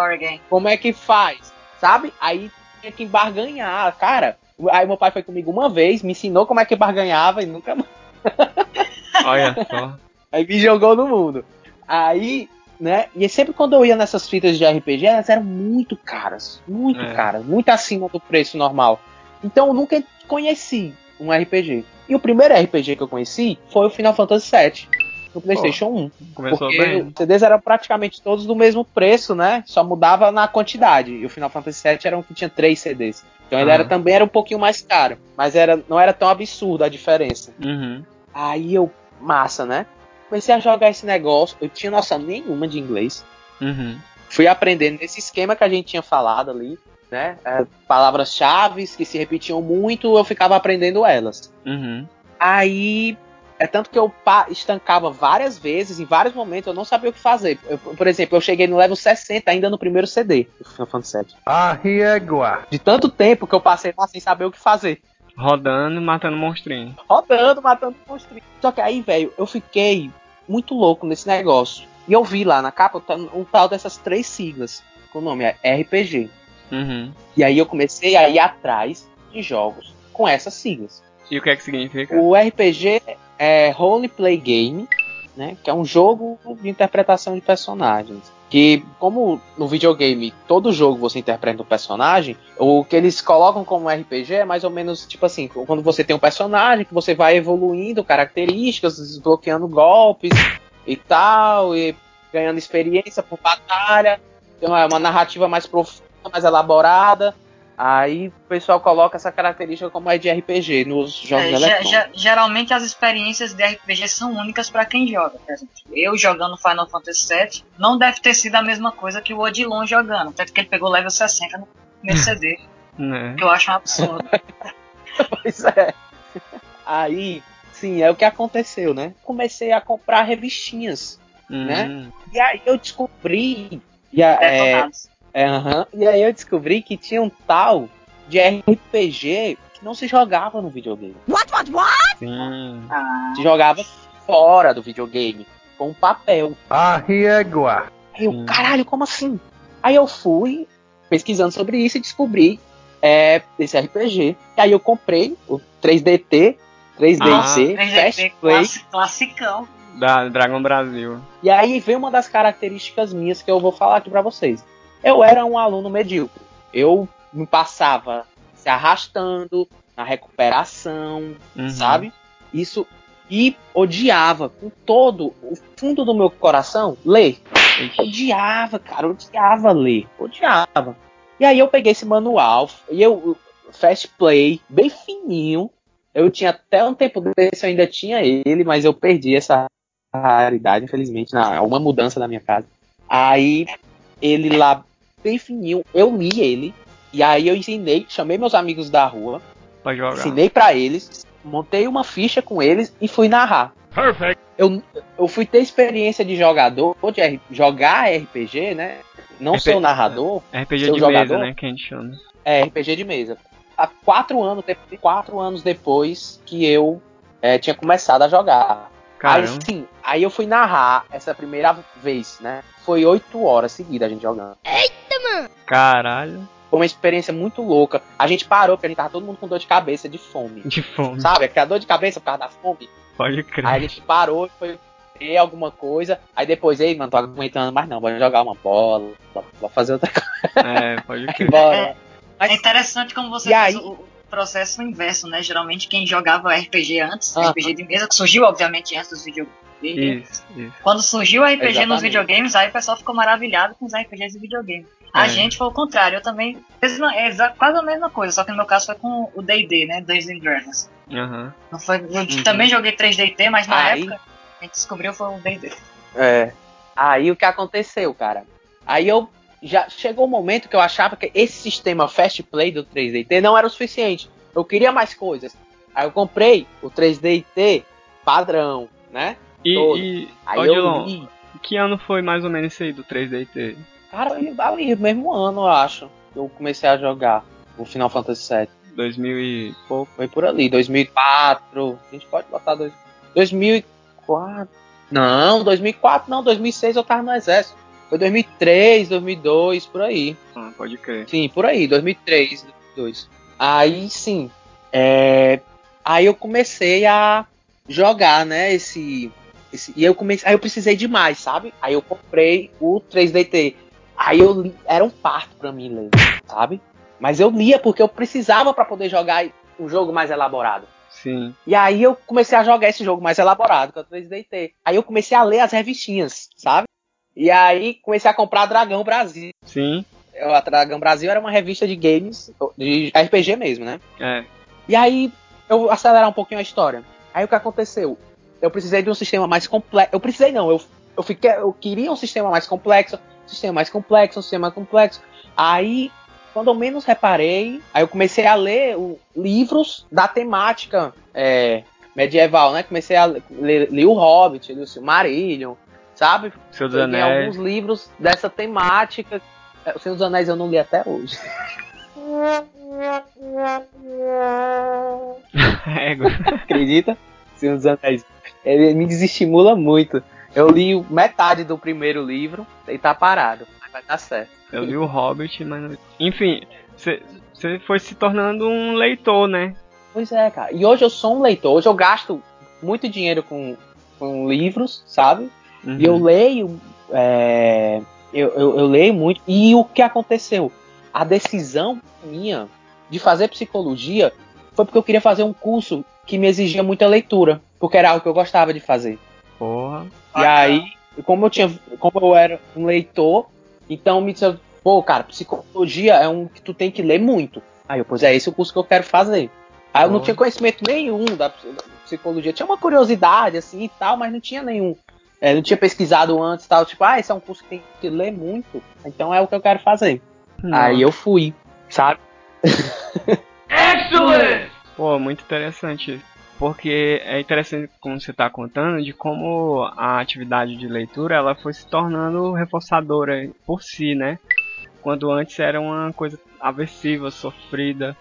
Como é que faz? Sabe? Aí tinha que barganhar, cara. Aí meu pai foi comigo uma vez, me ensinou como é que barganhava e nunca mais. *laughs* Olha só. Aí me jogou no mundo. Aí, né? E sempre quando eu ia nessas fitas de RPG, elas eram muito caras. Muito É. caras. Muito acima do preço normal. Então eu nunca conheci um RPG. E o primeiro RPG que eu conheci foi o Final Fantasy VII. No PlayStation 1. Começou Porque bem. os CDs eram praticamente todos do mesmo preço, né? Só mudava na quantidade. E o Final Fantasy VII era um que tinha três CDs. Então ele Ah. era, também era um pouquinho mais caro. Mas era, não era tão absurdo a diferença. Uhum. Aí eu, massa, né? Comecei a jogar esse negócio. Eu tinha noção nenhuma de inglês. Uhum. Fui aprendendo nesse esquema que a gente tinha falado ali, né? É, Palavras-chave que se repetiam muito, eu ficava aprendendo elas. Uhum. Aí. É tanto que eu estancava várias vezes, em vários momentos, eu não sabia o que fazer. Eu, por exemplo, eu cheguei no level 60 ainda no primeiro CD do Final Fantasy VII. Arriégua. De tanto tempo que eu passei lá sem saber o que fazer. Rodando, matando monstrinho. Rodando, matando monstrinho. Só que aí, velho, eu fiquei muito louco nesse negócio. E eu vi lá na capa um tal dessas três siglas. Que o nome é RPG. Uhum. E aí eu comecei a ir atrás de jogos com essas siglas. E o que é que significa? O RPG é Role Play Game, né? Que é um jogo de interpretação de personagens. Que, como no videogame todo jogo você interpreta um personagem, o que eles colocam como RPG é mais ou menos tipo assim: quando você tem um personagem que você vai evoluindo características, desbloqueando golpes e tal, e ganhando experiência por batalha. Então é uma narrativa mais profunda, mais elaborada. Aí o pessoal coloca essa característica como é de RPG nos jogos É, eletrônicos. ge- geralmente as experiências de RPG são únicas pra quem joga. Por exemplo, eu jogando Final Fantasy VII não deve ter sido a mesma coisa que o Odilon jogando. Tanto que ele pegou level 60 no primeiro CD, *laughs* Né? que eu acho um absurdo. *laughs* Pois é. Aí, sim, é o que aconteceu, né? Comecei a comprar revistinhas. Né? Hum. E aí eu descobri. E, a- é. É, aham. e aí eu descobri que tinha um tal de RPG que não se jogava no videogame. Sim. Ah, Se jogava fora do videogame, com papel. Arriégua. Aí eu, Sim. caralho, como assim? Aí eu fui pesquisando sobre isso e descobri é, esse RPG. E aí eu comprei o 3DT, 3DZ, Ah, 3DT, Fast Play. classi- classicão. Da Dragon Brasil. E aí vem uma das características minhas que eu vou falar aqui pra vocês. Eu era um aluno medíocre. Eu me passava se arrastando na recuperação, Uhum. sabe? Isso e odiava com todo o fundo do meu coração ler. Ixi. Odiava, cara, odiava ler, odiava. E aí eu peguei esse manual e eu Fast Play, bem fininho. Eu tinha até um tempo desse, eu ainda tinha ele, mas eu perdi essa raridade, infelizmente, na uma mudança na minha casa. Aí ele lá bem fininho, eu li ele e aí eu ensinei, chamei meus amigos da rua, Pra jogar. ensinei pra eles, montei uma ficha com eles e fui narrar. Perfect. Eu, eu fui ter experiência de jogador, de R- jogar RPG, né? não RP ser o narrador, RPG de jogador? mesa, né? Que a gente chama. é RPG de mesa. Há quatro anos, quatro anos depois que eu é, tinha começado a jogar. Aí sim, aí eu fui narrar essa primeira vez, né? Foi oito horas seguidas a gente jogando. Caralho. Foi uma experiência muito louca. A gente parou porque a gente tava todo mundo com dor de cabeça de fome. De fome. Sabe? Aquela dor de cabeça por causa da fome. Pode crer. Aí a gente parou e foi ver alguma coisa. Aí depois, ei, mano, tô aguentando mais não. Vamos jogar uma bola. Vamos fazer outra coisa. É, pode *laughs* crer. Bora. É interessante como você E fez aí- o processo inverso, né? Geralmente quem jogava RPG antes, Ah. RPG de mesa, que surgiu obviamente antes dos videogames. Isso, isso. Quando surgiu o RPG nos Exatamente. videogames, aí o pessoal ficou maravilhado com os RPGs de videogame. A É. gente foi o contrário, eu também é quase a mesma coisa, só que no meu caso foi com o D&D, né? Dungeons and Dragons. Aham. Não foi, eu Uhum. também joguei 3DT, mas na Aí- época a gente descobriu foi o D&D. É. Aí o que aconteceu, cara? Aí eu já chegou um momento que eu achava que esse sistema fast play do 3DT não era o suficiente. Eu queria mais coisas. Aí eu comprei o 3DT padrão, né? E, e Aí ó, eu Dilon, li. que ano foi mais ou menos isso aí do 3DT? Cara, ali, mesmo ano, eu acho. que Eu comecei a jogar o Final Fantasy VII. 2000 e pouco? Foi por ali, 2004. A gente pode botar dois, 2004. Não, 2004 não, 2006 eu tava no exército. Foi 2003, 2002, por aí. Ah, pode crer. Sim, por aí, 2003, 2002. Aí sim, é, aí eu comecei a jogar, né, esse, esse- e eu comecei, aí eu precisei de mais, sabe? Aí eu comprei o 3DT. Aí eu li- era um parto pra mim ler, sabe? Mas eu lia porque eu precisava pra poder jogar um jogo mais elaborado. Sim. E aí eu comecei a jogar esse jogo mais elaborado, que é o 3DT. Aí eu comecei a ler as revistinhas, sabe? E aí comecei a comprar Dragão Brasil. Sim. A Dragão Brasil era uma revista de games, de RPG mesmo, né? É. E aí eu vou acelerar um pouquinho a história. Aí o que aconteceu? Eu precisei de um sistema mais complexo. Eu precisei não, eu, eu fiquei, eu queria um sistema mais complexo, sistema mais complexo, um sistema mais complexo. Aí, quando eu menos reparei, aí eu comecei a ler o- livros da temática é, medieval, né? Comecei a ler, li o Hobbit, li o Silmarillion, sabe? Eu li Anéis. alguns livros dessa temática. É, O Senhor dos Anéis eu não li até hoje. *laughs* *laughs* Égua. Acredita? Senhor dos Anéis. Ele me desestimula muito. Eu li metade do primeiro livro e tá parado. Mas vai dar certo. Eu li o Hobbit, mas. Enfim, você foi se tornando um leitor, né? Pois é, cara. E hoje eu sou um leitor. Hoje eu gasto muito dinheiro com, com livros, sabe? Uhum. E eu leio. é, eu, eu, eu leio muito. E o que aconteceu? A decisão minha de fazer psicologia foi porque eu queria fazer um curso que me exigia muita leitura. Porque era algo que eu gostava de fazer. Porra. E aí, como eu tinha, como eu era um leitor, então me disse, pô, cara, psicologia é um que tu tem que ler muito. Aí eu, pois é esse o curso que eu quero fazer. Aí eu não tinha conhecimento nenhum da ps- da psicologia, tinha uma curiosidade assim e tal, mas não tinha nenhum. é, não tinha pesquisado antes e tal, tipo, ah, esse é um curso que tem que ler muito, então é o que eu quero fazer. Aí eu fui, sabe? Pô, muito interessante. Porque é interessante como você está contando de como a atividade de leitura ela foi se tornando reforçadora por si, né? Quando antes era uma coisa aversiva, sofrida,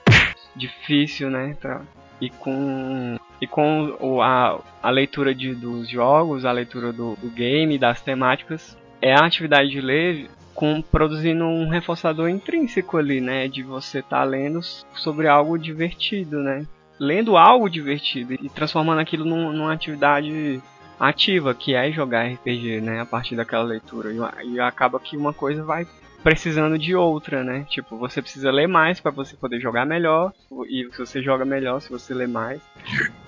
difícil, né? Pra- E com e com o- a, a leitura de, dos jogos, a leitura do, do game, das temáticas, é a atividade de ler com produzindo um reforçador intrínseco ali, né? De você estar lendo sobre algo divertido, né? Lendo algo divertido e transformando aquilo num- numa atividade ativa, que é jogar RPG, né? A partir daquela leitura. E, e acaba que uma coisa vai precisando de outra, né? Tipo, você precisa ler mais para você poder jogar melhor. E se você joga melhor, se você lê mais.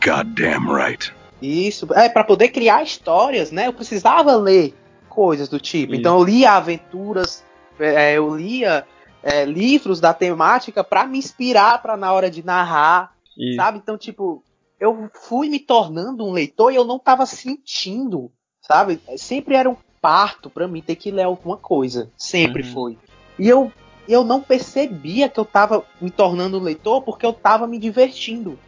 Goddamn right. Isso, é para poder criar histórias, né? Eu precisava ler coisas do tipo. Isso. Então eu lia aventuras, é, eu lia é, livros da temática para me inspirar para na hora de narrar, E sabe? Então tipo, eu fui me tornando um leitor e eu não tava sentindo, sabe? Sempre era um parto para mim ter que ler alguma coisa, sempre Uhum. foi. E eu eu não percebia que eu tava me tornando um leitor porque eu tava me divertindo.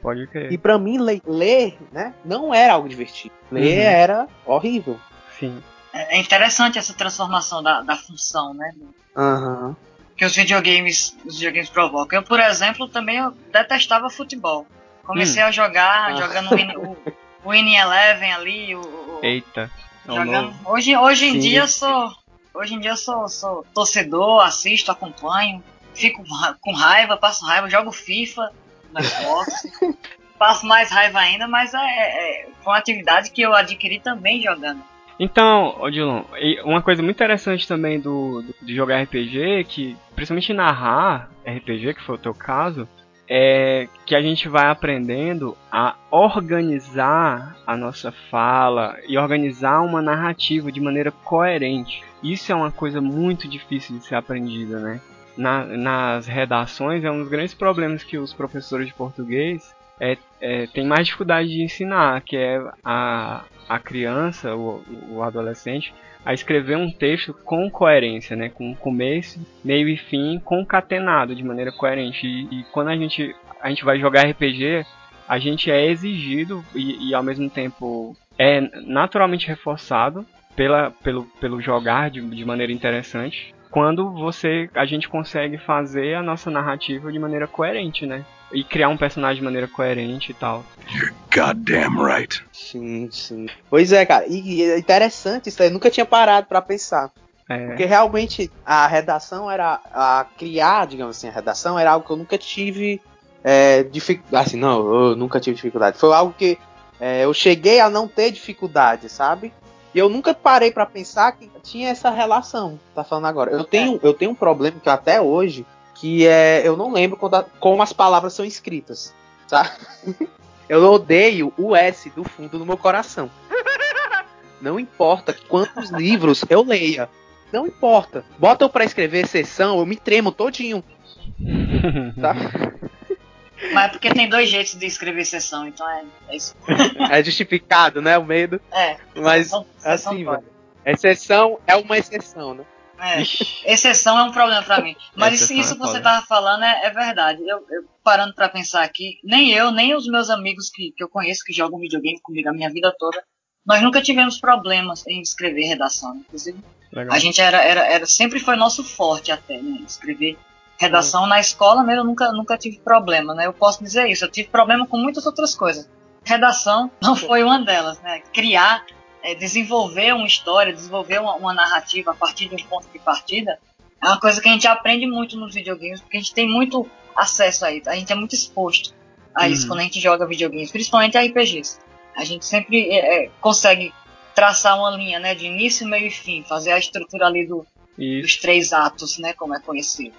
pode crer. E pra mim, le- ler, né, não era algo divertido. Ler Uhum. era horrível. Sim. É interessante essa transformação da, da função, né? Aham. Que os videogames, os videogames provocam. Eu, por exemplo, também eu detestava futebol. Comecei a jogar, Ah. jogando o o, o Win Eleven ali, o, o- Eita. É jogando. Hoje, hoje em Sim. dia eu sou. Hoje em dia sou, sou torcedor, assisto, acompanho, fico com raiva, passo raiva, jogo FIFA no Xbox. *laughs* passo mais raiva ainda, mas é, é, foi uma atividade que eu adquiri também jogando. Então, Odilon, uma coisa muito interessante também do, do- de jogar RPG, que principalmente narrar RPG, que foi o teu caso, é que a gente vai aprendendo a organizar a nossa fala e organizar uma narrativa de maneira coerente. Isso é uma coisa muito difícil de ser aprendida, né? Na- nas redações é um dos grandes problemas que os professores de português é, é, têm mais dificuldade de ensinar, que é a, a criança, o, o adolescente, a escrever um texto com coerência, né? Com começo, meio e fim concatenado de maneira coerente. E, e quando a gente, a gente vai jogar RPG, a gente é exigido e, e ao mesmo tempo é naturalmente reforçado pela, pelo, pelo jogar de, de maneira interessante. Quando você a gente consegue fazer a nossa narrativa de maneira coerente, né? E criar um personagem de maneira coerente e tal. You're goddamn right. Sim, sim. Pois é, cara. E, é interessante isso aí. Eu nunca tinha parado pra pensar. É, Porque realmente a redação era. A criar, digamos assim, a redação era algo que eu nunca tive é, dificuldade. Assim, não, eu nunca tive dificuldade. Foi algo que é, eu cheguei a não ter dificuldade, sabe? E eu nunca parei pra pensar que tinha essa relação. Tá falando agora. Eu tenho, eu tenho um problema que até hoje, que é. Eu não lembro quando a- como as palavras são escritas. Tá? *laughs* Eu odeio o S do fundo do meu coração. Não importa quantos livros eu leia. Não importa. Bota eu pra escrever sessão, eu me tremo todinho. *laughs* Tá? Mas é porque tem dois jeitos de escrever sessão, então é, é isso. É justificado, né? O medo. É, Mas, sessão- sessão assim, pode. velho. Exceção é uma exceção, né? É, exceção é um problema pra mim. *laughs* Mas isso, Exceção isso é que você foda. tava falando é, é verdade. Eu, eu parando pra pensar aqui, nem eu, nem os meus amigos que, que eu conheço que jogam videogame comigo a minha vida toda, nós nunca tivemos problemas em escrever redação. Inclusive, Legal. a gente era, era, era sempre foi nosso forte até, né? Escrever redação na escola mesmo, eu nunca, nunca tive problema, né? Eu posso dizer isso. Eu tive problema com muitas outras coisas. Redação não *laughs* foi uma delas, né? Criar, é, desenvolver uma história, desenvolver uma, uma narrativa a partir de um ponto de partida é uma coisa que a gente aprende muito nos videogames, porque a gente tem muito acesso a isso. A gente é muito exposto a isso Uhum. quando a gente joga videogames, principalmente RPGs. A gente sempre é, é, consegue traçar uma linha, né, de início, meio e fim, fazer a estrutura ali do, dos três atos, né, como é conhecido.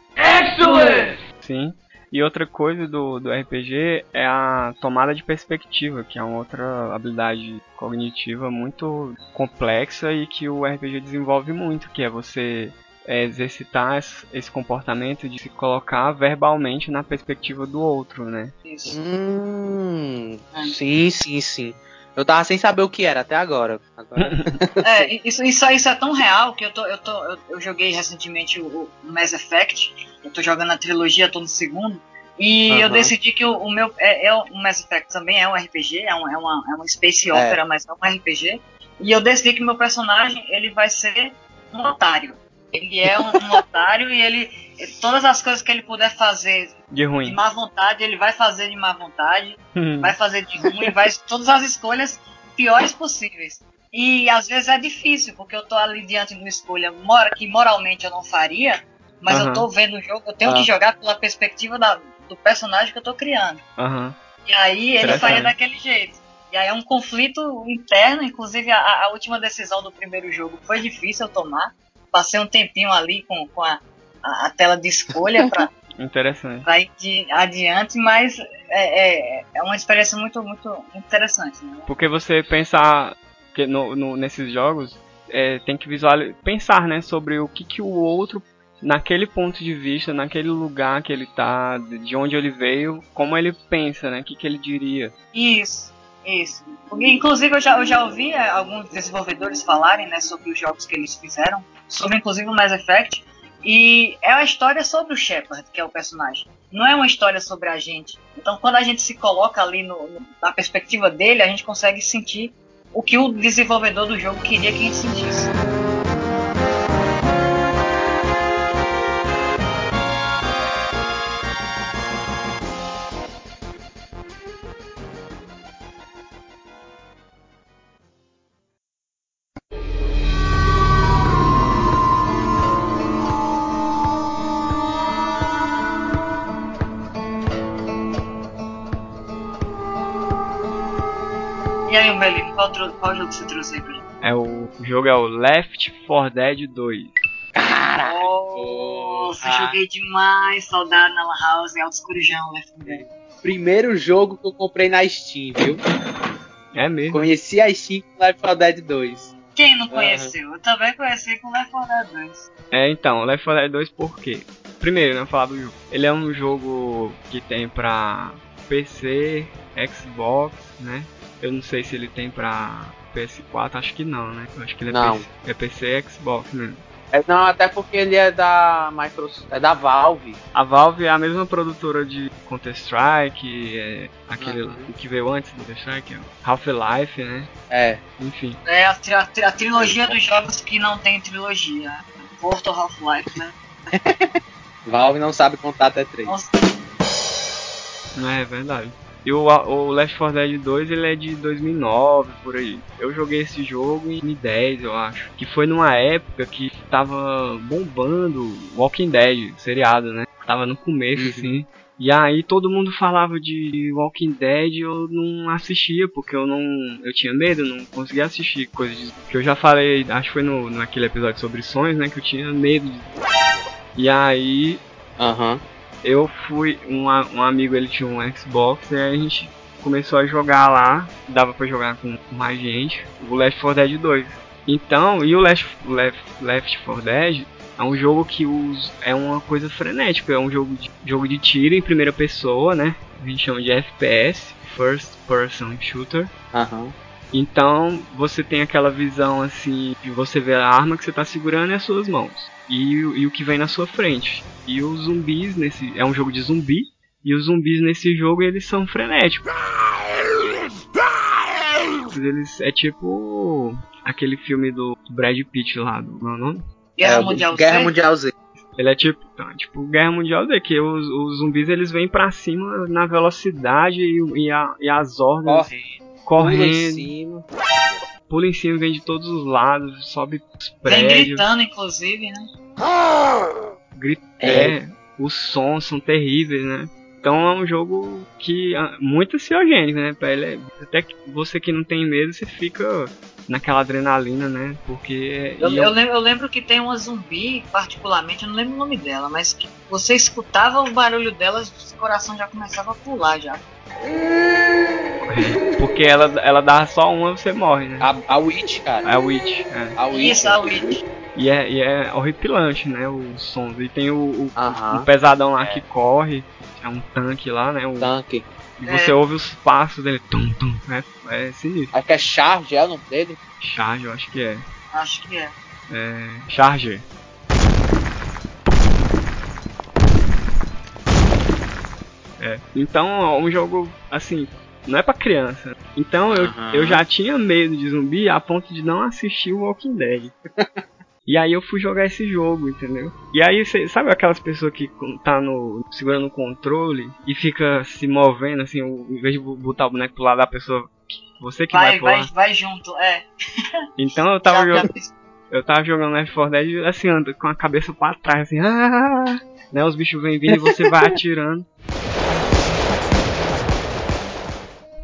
Sim. E outra coisa do, do RPG é a tomada de perspectiva, que é uma outra habilidade cognitiva muito complexa e que o RPG desenvolve muito, que é você é, exercitar esse comportamento de se colocar verbalmente na perspectiva do outro, né? Isso. Hum. É. Sim, sim, sim. Eu tava sem saber o que era até agora. Agora- *laughs* É, isso, isso, isso é tão real que eu, tô, eu, tô, eu, eu joguei recentemente o, o Mass Effect. Eu tô jogando a trilogia, tô no segundo. E eu Aham. decidi que o, o meu. É, é, o Mass Effect também é um RPG, é, um, é, uma, é uma Space É. Opera, mas é um RPG. E eu decidi que meu personagem ele vai ser um otário. Ele é um, um otário e ele. Todas as coisas que ele puder fazer De de ruim. má vontade, ele vai fazer de má vontade Hum. vai fazer de ruim, vai todas as escolhas piores possíveis. E às vezes é difícil, porque eu tô ali diante de uma escolha mora, que moralmente eu não faria, mas Aham. eu tô vendo o jogo, eu tenho Ah. que jogar pela perspectiva da- do personagem que eu tô criando. Aham. E aí ele faria daquele jeito. E aí é um conflito interno, inclusive a, a última decisão do primeiro jogo foi difícil eu tomar. Passei um tempinho ali com, com a, a, a tela de escolha pra, *laughs* Interessante. ir de, adiante, mas é, é, é uma experiência muito, muito interessante. Né? Porque você pensar que no, no- nesses jogos é, tem que visualizar, pensar, né, sobre o que, que o outro naquele ponto de vista, naquele lugar que ele tá, de de onde ele veio, como ele pensa, né, o que, que ele diria. Isso, isso. Inclusive, eu já, eu já ouvi é, alguns desenvolvedores falarem né, sobre os jogos que eles fizeram, sobre inclusive o Mass Effect, e é uma história sobre o Shepard, que é o personagem. Não é uma história sobre a gente. Então, quando a gente se coloca ali no, no- na perspectiva dele, a gente consegue sentir o que o desenvolvedor do jogo queria que a gente sentisse. Aí, Melino, qual, jogo você trouxe aí pra gente? É o, o jogo é o Left 4 Dead 2. Nossa, porra. joguei demais, saudade na Lan House, Alto Escurujão, Left 4 Dead. Primeiro jogo que eu comprei na Steam, viu? É mesmo. Conheci a Steam com Left 4 Dead 2. Quem não conheceu? Eu também conheci com Left 4 Dead 2. É, então, Left 4 Dead 2 por quê? Primeiro, né, falar do jogo. Ele é um jogo que tem pra PC, Xbox, né? Eu não sei se ele tem pra PS4, acho que não, né? Acho que ele é Não. PC, é PC e Xbox mesmo. É, não, até porque ele é da Microsoft, é da Valve. A Valve é a mesma produtora de Counter-Strike, é aquele Uhum. que veio antes do Counter-Strike, é o Half-Life, né? É. Enfim. É a, tri- a tri- a trilogia dos jogos que não tem trilogia. Portal Half-Life, né? *laughs* Valve não sabe contar até 3. Nossa, É verdade. E o, o Left 4 Dead 2 ele é de 2009, por aí. Eu joguei esse jogo em 2010, eu acho. Que foi numa época que tava bombando Walking Dead, seriado, né? Tava no começo, Uhum. assim. E aí todo mundo falava de Walking Dead eu não assistia, porque eu não. Eu tinha medo, não conseguia assistir coisas de- que eu já falei, acho que foi no, naquele episódio sobre sonhos, né? Que eu tinha medo de. E aí Aham. Eu fui, um, um amigo ele tinha um Xbox e aí a gente começou a jogar lá, dava pra jogar com mais gente, o Left 4 Dead 2. Então, e o Left, Left, Left 4 Dead é um jogo que os, é uma coisa frenética, é um jogo de, jogo de tiro em primeira pessoa, né? A gente chama de FPS, First Person Shooter. Aham. Então você tem aquela visão assim de você ver a arma que você tá segurando em as suas mãos e, o- e o que vem na sua frente. E os zumbis nesse é um jogo de zumbi e os zumbis nesse jogo eles são frenéticos. Eles é tipo aquele filme do Brad Pitt lá do meu nome. Guerra É, Mundial Guerra Z? Mundial Z. Ele é tipo, então, é tipo Guerra Mundial Z, que os, os zumbis eles vêm pra cima na velocidade e, e, a- e as ordens Correndo. correndo, Pula em cima. pula em cima, vem de todos os lados, sobe os Vem prédios, gritando, inclusive, né? grita, é, os sons são terríveis, né? Então é um jogo que é muito ansiogênico, né? Pra ele é- até que você que não tem medo, você fica naquela adrenalina, né? Porque Eu, e eu lembro, eu lembro que tem uma zumbi, particularmente, eu não lembro o nome dela, mas que você escutava o barulho dela, o coração já começava a pular já. é, *laughs* porque ela, ela dá só uma você morre, né? A, a Witch, cara. A Witch, é. A Witch. Isso, a Witch. E é, e é horripilante, né? Os sons. E tem o, o, um pesadão lá que corre, é um tanque lá, né? Um, Tanque. e você É. ouve os passos dele, tum, tum, né? É sinistro. Acho que é Charge, é o nome dele. Charge, eu acho que é. Acho que é. É. Charger. É. Então é um jogo assim, não é pra criança. Então eu, Aham. eu já tinha medo de zumbi a ponto de não assistir o Walking Dead. *laughs* E aí eu fui jogar esse jogo, entendeu? E aí, cê, sabe aquelas pessoas que tá no segurando o controle e fica se movendo assim, o- em vez de botar o boneco pro lado da pessoa, você que vai, Vai, pular. vai, vai junto, é. *laughs* Então eu tava jogando eu tava jogando Left 4 Dead assim, ando com a cabeça pra trás, assim, *laughs* ah, né? Os bichos vêm vindo e você vai atirando.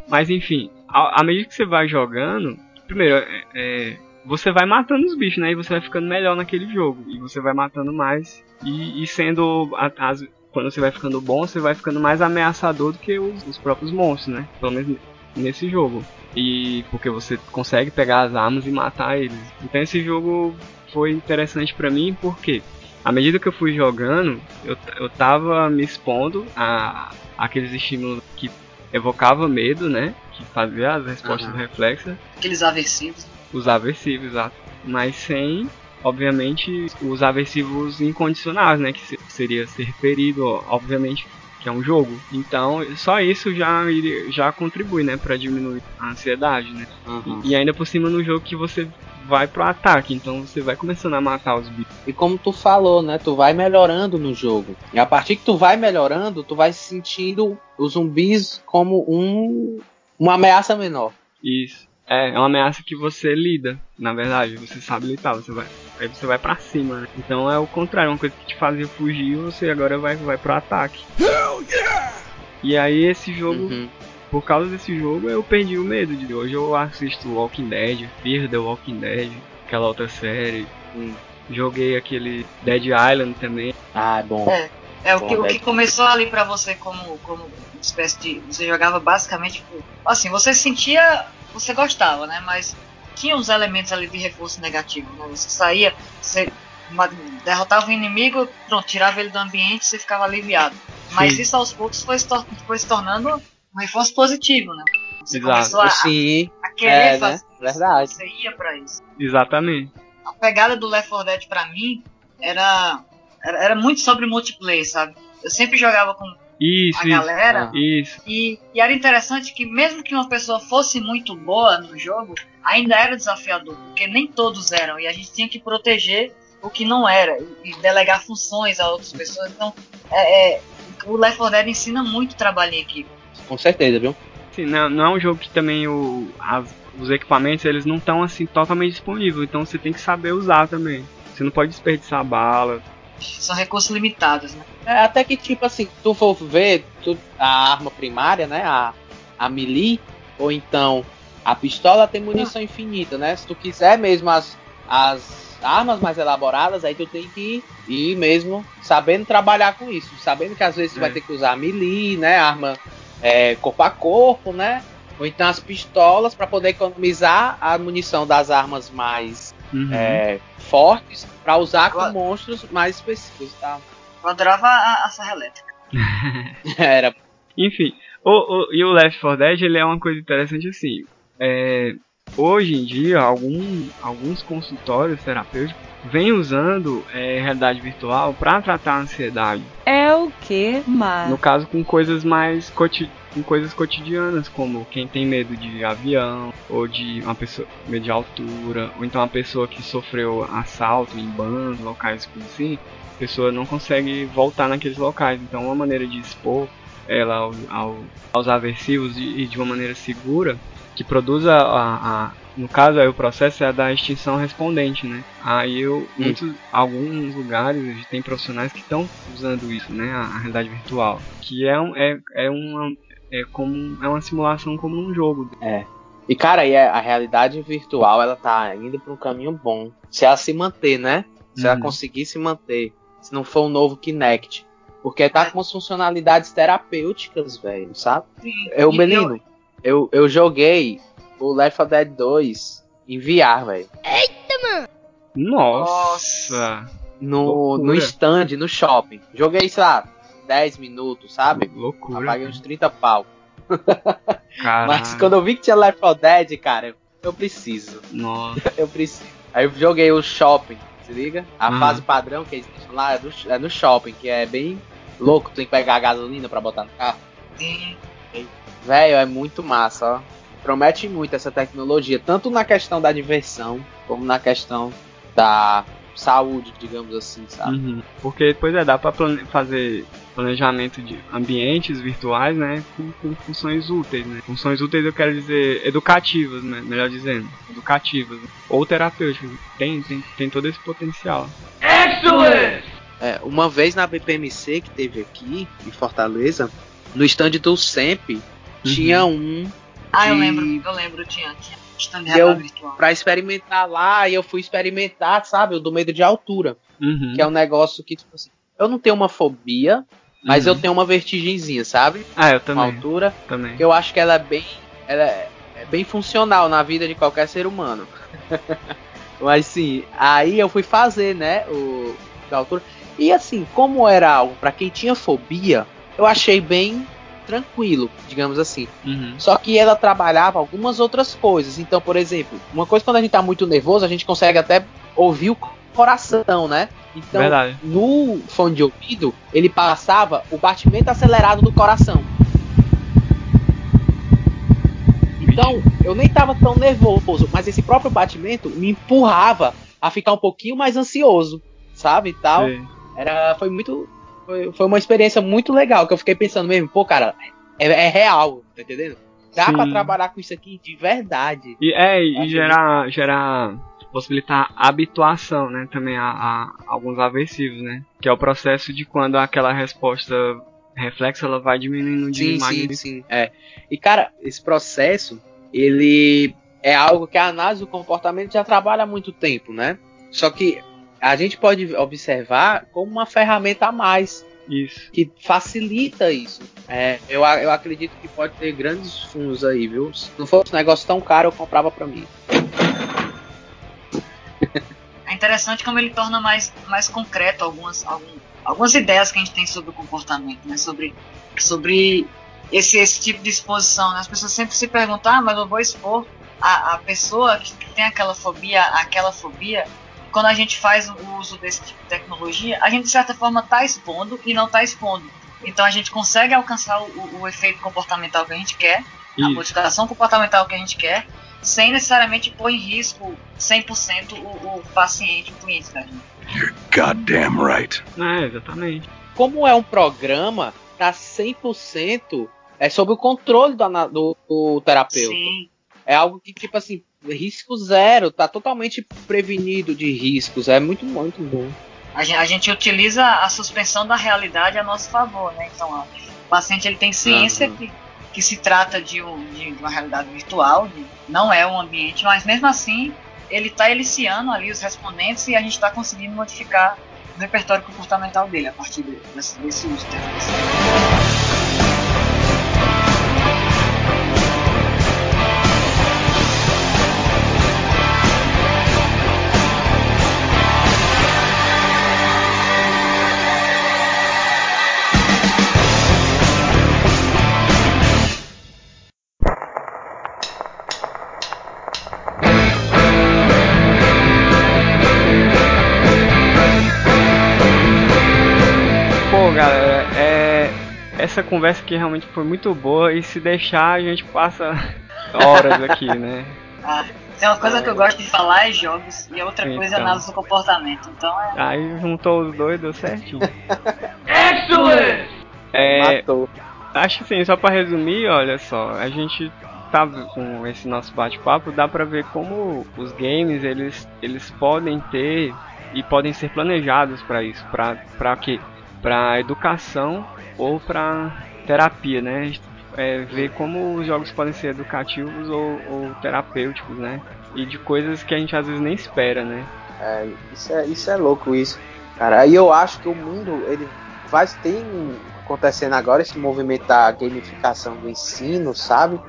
Mas enfim, à medida que você vai jogando, primeiro, é, é, você vai matando os bichos, né? E você vai ficando melhor naquele jogo. E você vai matando mais. E, e sendo. a- as- quando você vai ficando bom, você vai ficando mais ameaçador do que os, os próprios monstros, né? Pelo menos nesse jogo. E porque você consegue pegar as armas e matar eles. Então esse jogo foi interessante pra mim porque à medida que eu fui jogando, eu, eu tava me expondo a aqueles estímulos que evocava medo, né? Que fazia as respostas Aham. reflexas, Aqueles aversivos. os aversivos, exato. Mas sem, obviamente, os aversivos incondicionais, né? Que se- seria ser ferido, obviamente, é um jogo. Então, só isso já, já contribui, né? Pra diminuir a ansiedade, né? Uhum. E ainda por cima no jogo que você vai pro ataque, então você vai começando a matar os bichos. E como tu falou, né? Tu vai melhorando no jogo. E a partir que tu vai melhorando, tu vai sentindo os zumbis como um uma ameaça menor. Isso. É, é uma ameaça que você lida, na verdade, você sabe lidar, você vai. Aí você vai pra cima, né? Então é o contrário, uma coisa que te fazia fugir, você agora vai, vai pro ataque. E aí esse jogo Uhum. por causa desse jogo eu perdi o medo de hoje eu assisto Walking Dead, Fear the Walking Dead, aquela outra série. Hum. Joguei aquele Dead Island também. Ah, é bom. É. É, o que, Bom, o que começou ali pra você como, como uma espécie de. Você jogava basicamente. Assim, você sentia. Você gostava, né? Mas tinha uns elementos ali de reforço negativo, né? Você saía, você derrotava o inimigo, pronto, tirava ele do ambiente você ficava aliviado. Mas Sim. isso aos poucos foi, se tor- foi se tornando um reforço positivo, né? Você Exato. começou a, Sim, a querer É, né? fazer isso, Verdade. você ia pra isso. Exatamente. A pegada do Left 4 Dead pra mim era, era, era muito sobre multiplayer, sabe? Eu sempre jogava com Isso, a isso. galera. Isso. E, e era interessante que mesmo que uma pessoa fosse muito boa no jogo, ainda era desafiador, porque nem todos eram, e a gente tinha que proteger o que não era, e, e delegar funções a outras pessoas. Então, é, é, o Left 4 Dead ensina muito trabalho em equipe. com certeza, viu? Assim, não, não é um jogo que também o, as- os equipamentos eles não estão assim totalmente disponíveis, então você tem que saber usar também. Você não pode desperdiçar bala. São recursos limitados, né? É, até que, tipo assim, tu for ver tu- a arma primária, né? A, a melee, ou então a pistola tem munição infinita, né? Se tu quiser mesmo as, as armas mais elaboradas, aí tu tem que ir mesmo sabendo trabalhar com isso. Sabendo que às vezes tu É. vai ter que usar a melee, né? Arma é, corpo a corpo, né? Ou então as pistolas para poder economizar a munição das armas mais Uhum. é, fortes para usar com Agora- monstros mais específicos, tá? Eu adorava a, a serra elétrica. *laughs* *laughs* Era Enfim, o, o- e o Left 4 Dead ele é uma coisa interessante assim. É, hoje em dia, algum, alguns consultórios terapêuticos vêm usando é, realidade virtual para tratar a ansiedade. É o que, mas No caso, com coisas mais coti com coisas cotidianas, como quem tem medo de avião, ou de uma pessoa medo de altura, ou então uma pessoa que sofreu assalto em bandos, locais assim, a pessoa não consegue voltar naqueles locais. Então, uma maneira de expor ela ao, ao- aos aversivos e, e de uma maneira segura, que produza a, a- no caso aí o processo é a da extinção respondente, né? Aí eu, muitos, alguns lugares tem profissionais que estão usando isso, né? A, a realidade virtual, que é, um, é, é uma é como é uma simulação como um jogo. E cara, e a realidade virtual ela tá indo para um caminho bom. Se ela se manter, né? Se ela Uhum. conseguir se manter, se não for um novo Kinect, porque tá com umas funcionalidades terapêuticas, velho, sabe? Eu, menino, eu, eu joguei o Left 4 Dead 2 em VR, velho. Nossa, No, Loucura. no stand, no shopping. Joguei, sei lá, 10 minutos, sabe? loucura. Paguei uns 30 pau. *laughs* Mas quando eu vi que tinha Left 4 Dead, cara, eu, eu preciso. Nossa. *laughs* Eu preciso. Aí eu joguei o shopping, se liga? A Aham. fase padrão que eles deixam lá é, do, é no shopping, que é bem louco. Tu tem que pegar a gasolina pra botar no carro. Velho, é muito massa, ó. Promete muito essa tecnologia, tanto na questão da diversão, como na questão da saúde, digamos assim, sabe? Uhum. Porque, pois é, dá pra plane- fazer planejamento de ambientes virtuais, né, com, com funções úteis, né. Funções úteis eu quero dizer educativas, né, melhor dizendo, educativas, né? ou terapêuticas. Tem, tem, tem todo esse potencial. É, uma vez na BPMC que teve aqui, em Fortaleza, no stand do SEMP, tinha um Ah, eu lembro, eu lembro, tinha, tinha de E eu- virtual. pra experimentar lá, e eu fui experimentar, sabe, o do medo de altura. Uhum. Que é um negócio que, tipo assim, eu não tenho uma fobia, mas Uhum. eu tenho uma vertigenzinha, sabe? Ah, eu também, altura. também. Eu acho que ela é bem. Ela é, é bem funcional na vida de qualquer ser humano. *laughs* mas sim, aí eu fui fazer, né? O da altura. E assim, como era algo pra quem tinha fobia, eu achei bem tranquilo, digamos assim. Uhum. Só que ela trabalhava algumas outras coisas. Então, por exemplo, uma coisa quando a gente tá muito nervoso, a gente consegue até ouvir o coração, né? Então, Verdade. no fone de ouvido, ele passava o batimento acelerado do coração. Então, eu nem tava tão nervoso, mas esse próprio batimento me empurrava a ficar um pouquinho mais ansioso, sabe? Tal. Era, foi muito. Foi, foi uma experiência muito legal, que eu fiquei pensando mesmo, pô, cara, é, é real, tá entendendo? Dá Sim. pra trabalhar com isso aqui de verdade. E, é, e gerar, gerar, possibilitar habituação, né, também a, a alguns aversivos, né, que é o processo de quando aquela resposta reflexo ela vai diminuindo de Sim, sim, sim. É. E cara, esse processo, ele é algo que a análise do comportamento já trabalha há muito tempo, né? Só que a gente pode observar como uma ferramenta a mais Isso. que facilita isso. É, eu, eu acredito que pode ter grandes fundos aí, viu? Se não fosse um negócio tão caro, eu comprava pra mim. É interessante como ele torna mais, mais concreto algumas, algum- algumas ideias que a gente tem sobre o comportamento, né? Sobre, sobre esse, esse tipo de exposição. Né? As pessoas sempre se perguntam, ah, mas eu vou expor a, a pessoa que tem aquela fobia, aquela fobia. Quando a gente faz o uso desse tipo de tecnologia, a gente de certa forma está expondo e não está expondo. Então a gente consegue alcançar o, o- efeito comportamental que a gente quer, a Isso. modificação comportamental que a gente quer, sem necessariamente pôr em risco 100% o, o paciente, o cliente da gente. You're goddamn right. É, exatamente. Como é um programa, tá 100% é sob o controle do, do, do terapeuta. Sim, É algo que, tipo assim, risco zero, tá totalmente prevenido de riscos. É muito, muito bom. a gente, a gente utiliza a suspensão da realidade a nosso favor, né? Então, ó, o paciente ele tem ciência Uhum. que, que se trata de, um, de uma realidade virtual, de- não é um ambiente, mas mesmo assim ele está eliciando ali os respondentes e a gente está conseguindo modificar o repertório comportamental dele a partir de- desse, desse uso. Né? Galera, é... essa conversa aqui realmente foi muito boa e se deixar a gente passa *laughs* horas aqui, né? Ah, tem uma coisa que eu gosto de falar é jogos e a outra coisa é Então. análise do comportamento. Então é Aí juntou os dois, deu certinho. *laughs* É, Matou. acho que sim, só pra resumir, olha só, a gente tá com esse nosso bate-papo, dá pra ver como os games, eles, eles podem ter e podem ser planejados pra isso, pra, pra Pra educação ou pra terapia, né? É, ver como os jogos podem ser educativos ou, ou terapêuticos, né? E de coisas que a gente às vezes nem espera, né? É, isso, é, isso é louco, isso. Cara, e eu acho que o mundo, ele vai tem acontecendo agora esse movimento da gamificação do ensino, sabe?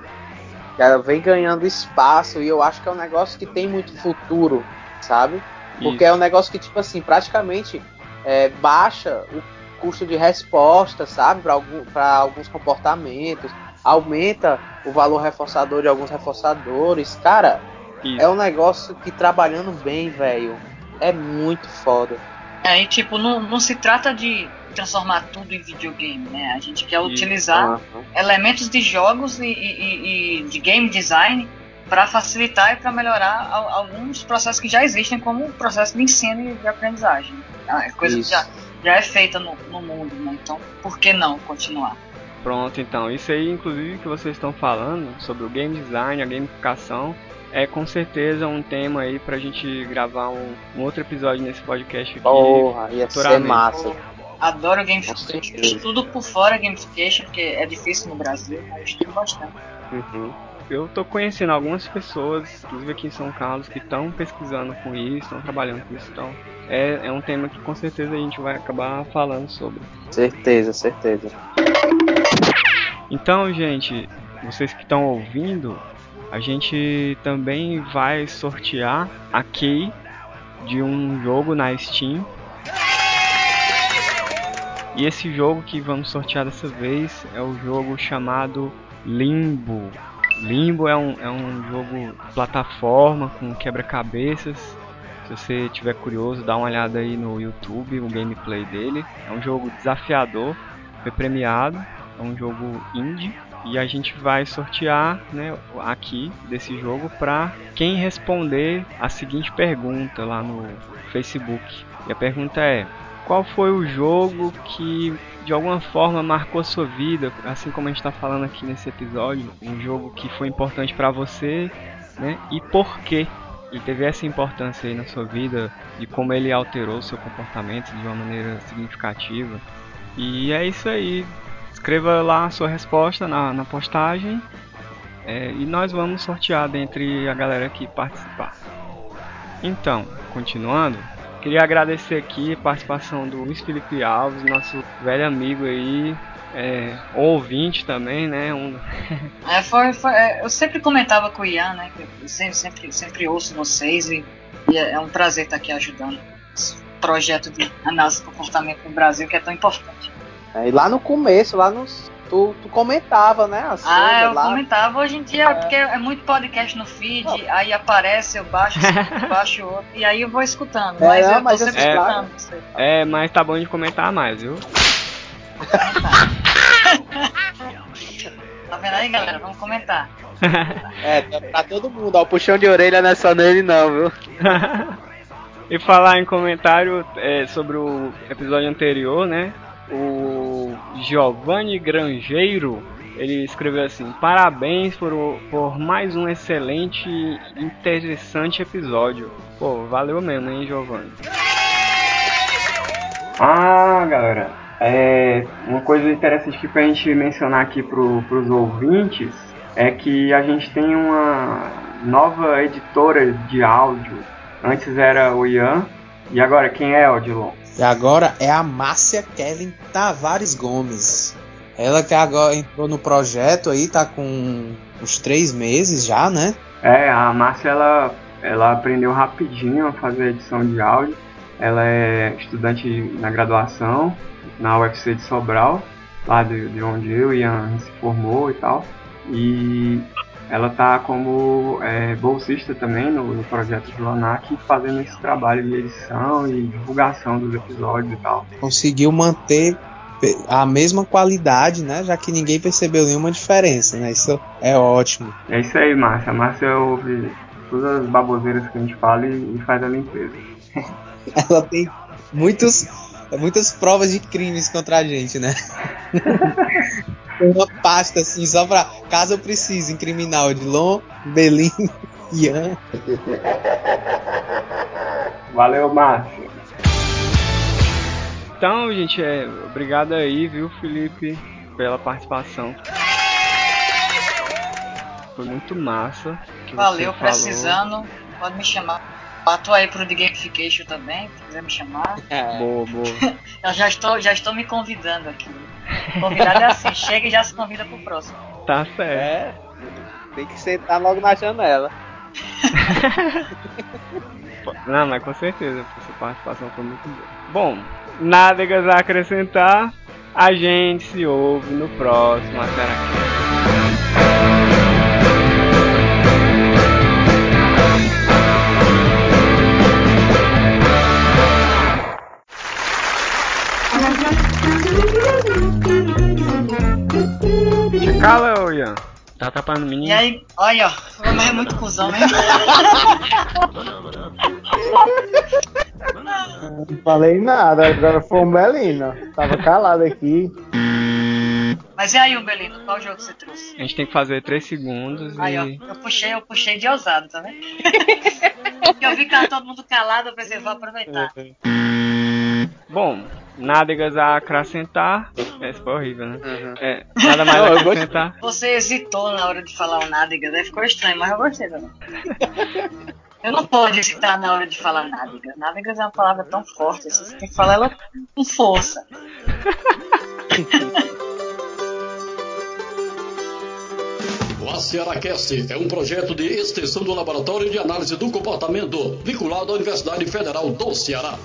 Ela vem ganhando espaço e eu acho que é um negócio que tem muito futuro, sabe? Porque é um negócio que, tipo assim, praticamente é, baixa o custo de resposta, sabe? Para algum, alguns comportamentos, aumenta o valor reforçador de alguns reforçadores. Cara, Isso. é um negócio que trabalhando bem, velho, é muito foda. Aí, tipo, não, não se trata de transformar tudo em videogame, né? A gente quer Isso. utilizar Aham. elementos de jogos e, e- e- de game design para facilitar e para melhorar al- alguns processos que já existem, como o processo de ensino e de aprendizagem. É coisa Isso. que já, já é feita no, no mundo, né? Então, por que não continuar? Pronto, então, isso aí, inclusive, que vocês estão falando sobre o game design, a gamificação, é com certeza um tema aí pra gente gravar um, um outro episódio nesse podcast aqui. Porra, ia ser massa. Adoro gamification. Estudo por fora gamification, porque é difícil no Brasil, mas estudo bastante. Uhum. Eu tô conhecendo algumas pessoas, inclusive aqui em São Carlos, que estão pesquisando com isso, estão trabalhando com isso, então é, é um tema que com certeza a gente vai acabar falando sobre. Certeza, certeza. Então, gente, vocês que estão ouvindo, a gente também vai sortear a key de um jogo na Steam. E esse jogo que vamos sortear dessa vez é o jogo chamado Limbo. Limbo é um, é um jogo plataforma com quebra-cabeças. Se você tiver curioso, dá uma olhada aí no YouTube, o gameplay dele. É um jogo desafiador, foi premiado, é um jogo indie e a gente vai sortear, né, aqui desse jogo para quem responder a seguinte pergunta lá no Facebook. E a pergunta é: qual foi o jogo que de alguma forma marcou sua vida, assim como a gente está falando aqui nesse episódio, um jogo que foi importante para você, né? E por quê? Ele teve essa importância aí na sua vida e como ele alterou seu comportamento de uma maneira significativa. E é isso aí. escreva lá a sua resposta na, na postagem é, e nós vamos sortear dentre a galera que participar. Então, continuando, queria agradecer aqui a participação do Luiz Felipe Alves, nosso velho amigo aí, é, ouvinte também, né? Um... é, foi, foi, é, eu sempre comentava com o Ian, né? Que eu sempre, sempre, sempre ouço vocês e, e é, é um prazer estar aqui ajudando esse projeto de análise do comportamento no Brasil que é tão importante. É, e lá no começo, lá nos. Tu, tu comentava, né? As ah, eu lá. comentava. Hoje em dia, é. porque é muito podcast no feed, oh. aí aparece, eu baixo, *laughs* eu baixo outro, e aí eu vou escutando. É, mas eu mas tô sempre é, escutando. É, mas tá bom de comentar mais, viu? *laughs* tá vendo aí, galera? Vamos comentar. *laughs* é, tá pra todo mundo, ó. O puxão de orelha não é só nele, não, viu? e falar em comentário é, sobre o episódio anterior, né? O Giovanni Grangeiro ele escreveu assim: Parabéns por, por mais um excelente e interessante episódio. Pô, valeu mesmo, hein, Giovanni? Ah, galera, é, uma coisa interessante que pra gente mencionar aqui pro, pros ouvintes é que a gente tem uma nova editora de áudio. Antes era o Ian, e agora quem é, Odilon? E agora é a Márcia Kellen Tavares Gomes. Ela que agora entrou no projeto aí, tá com uns três meses já, né? É, a Márcia ela, ela aprendeu rapidinho a fazer edição de áudio. Ela é estudante na graduação na UFC de Sobral, lá de, de onde eu e Ian se formou e tal. E ela está como é, bolsista também no, no, projeto do LANAC, fazendo esse trabalho de edição e divulgação dos episódios e tal. Conseguiu manter a mesma qualidade, né? Já que ninguém percebeu nenhuma diferença, né? Isso é ótimo. É isso aí, Márcia. A Márcia ouve todas as baboseiras que a gente fala e, e faz a limpeza. *laughs* ela tem muitos muitas provas de crimes contra a gente, né? *laughs* uma pasta assim, só pra caso eu precise incriminar o Dilon, Belin, *laughs* Ian. Valeu, Márcio. Então, gente, é, obrigado aí, viu, Felipe, pela participação. Foi muito massa. Valeu, precisando, pode me chamar. Pato aí pro The Gamification também, se quiser me chamar. É. Boa, boa. *laughs* Eu já estou, já estou me convidando aqui. Convidado é assim, *laughs* chega e já se convida pro próximo. Tá certo. É, tem que sentar logo na janela. *laughs* Não, mas com certeza, sua participação foi muito boa. Bom, nada a acrescentar. A gente se ouve no próximo Ateracast. Cala, Ian. Tá atrapalhando o menino. E aí, olha, ó, mas é muito cuzão mesmo. Não falei nada, agora foi um Belino. Tava calado aqui. Mas e aí, o Belino, qual jogo você trouxe? A gente tem que fazer 3 segundos aí, e... ó, eu puxei, eu puxei de ousado, tá vendo? *laughs* eu vi que tava todo mundo calado, eu pensei, vou aproveitar. Bom, nádegas a acrescentar. Essa foi horrível, né? Uhum. É, nada mais a acrescentar. Você hesitou na hora de falar o nádegas, aí ficou estranho, mas eu gostei também. *laughs* Eu não pode hesitar na hora de falar nádegas. Nádegas é uma palavra tão forte, você tem que falar ela com força. *laughs* O ACERACast é um projeto de extensão do Laboratório de Análise do Comportamento, vinculado à Universidade Federal do Ceará.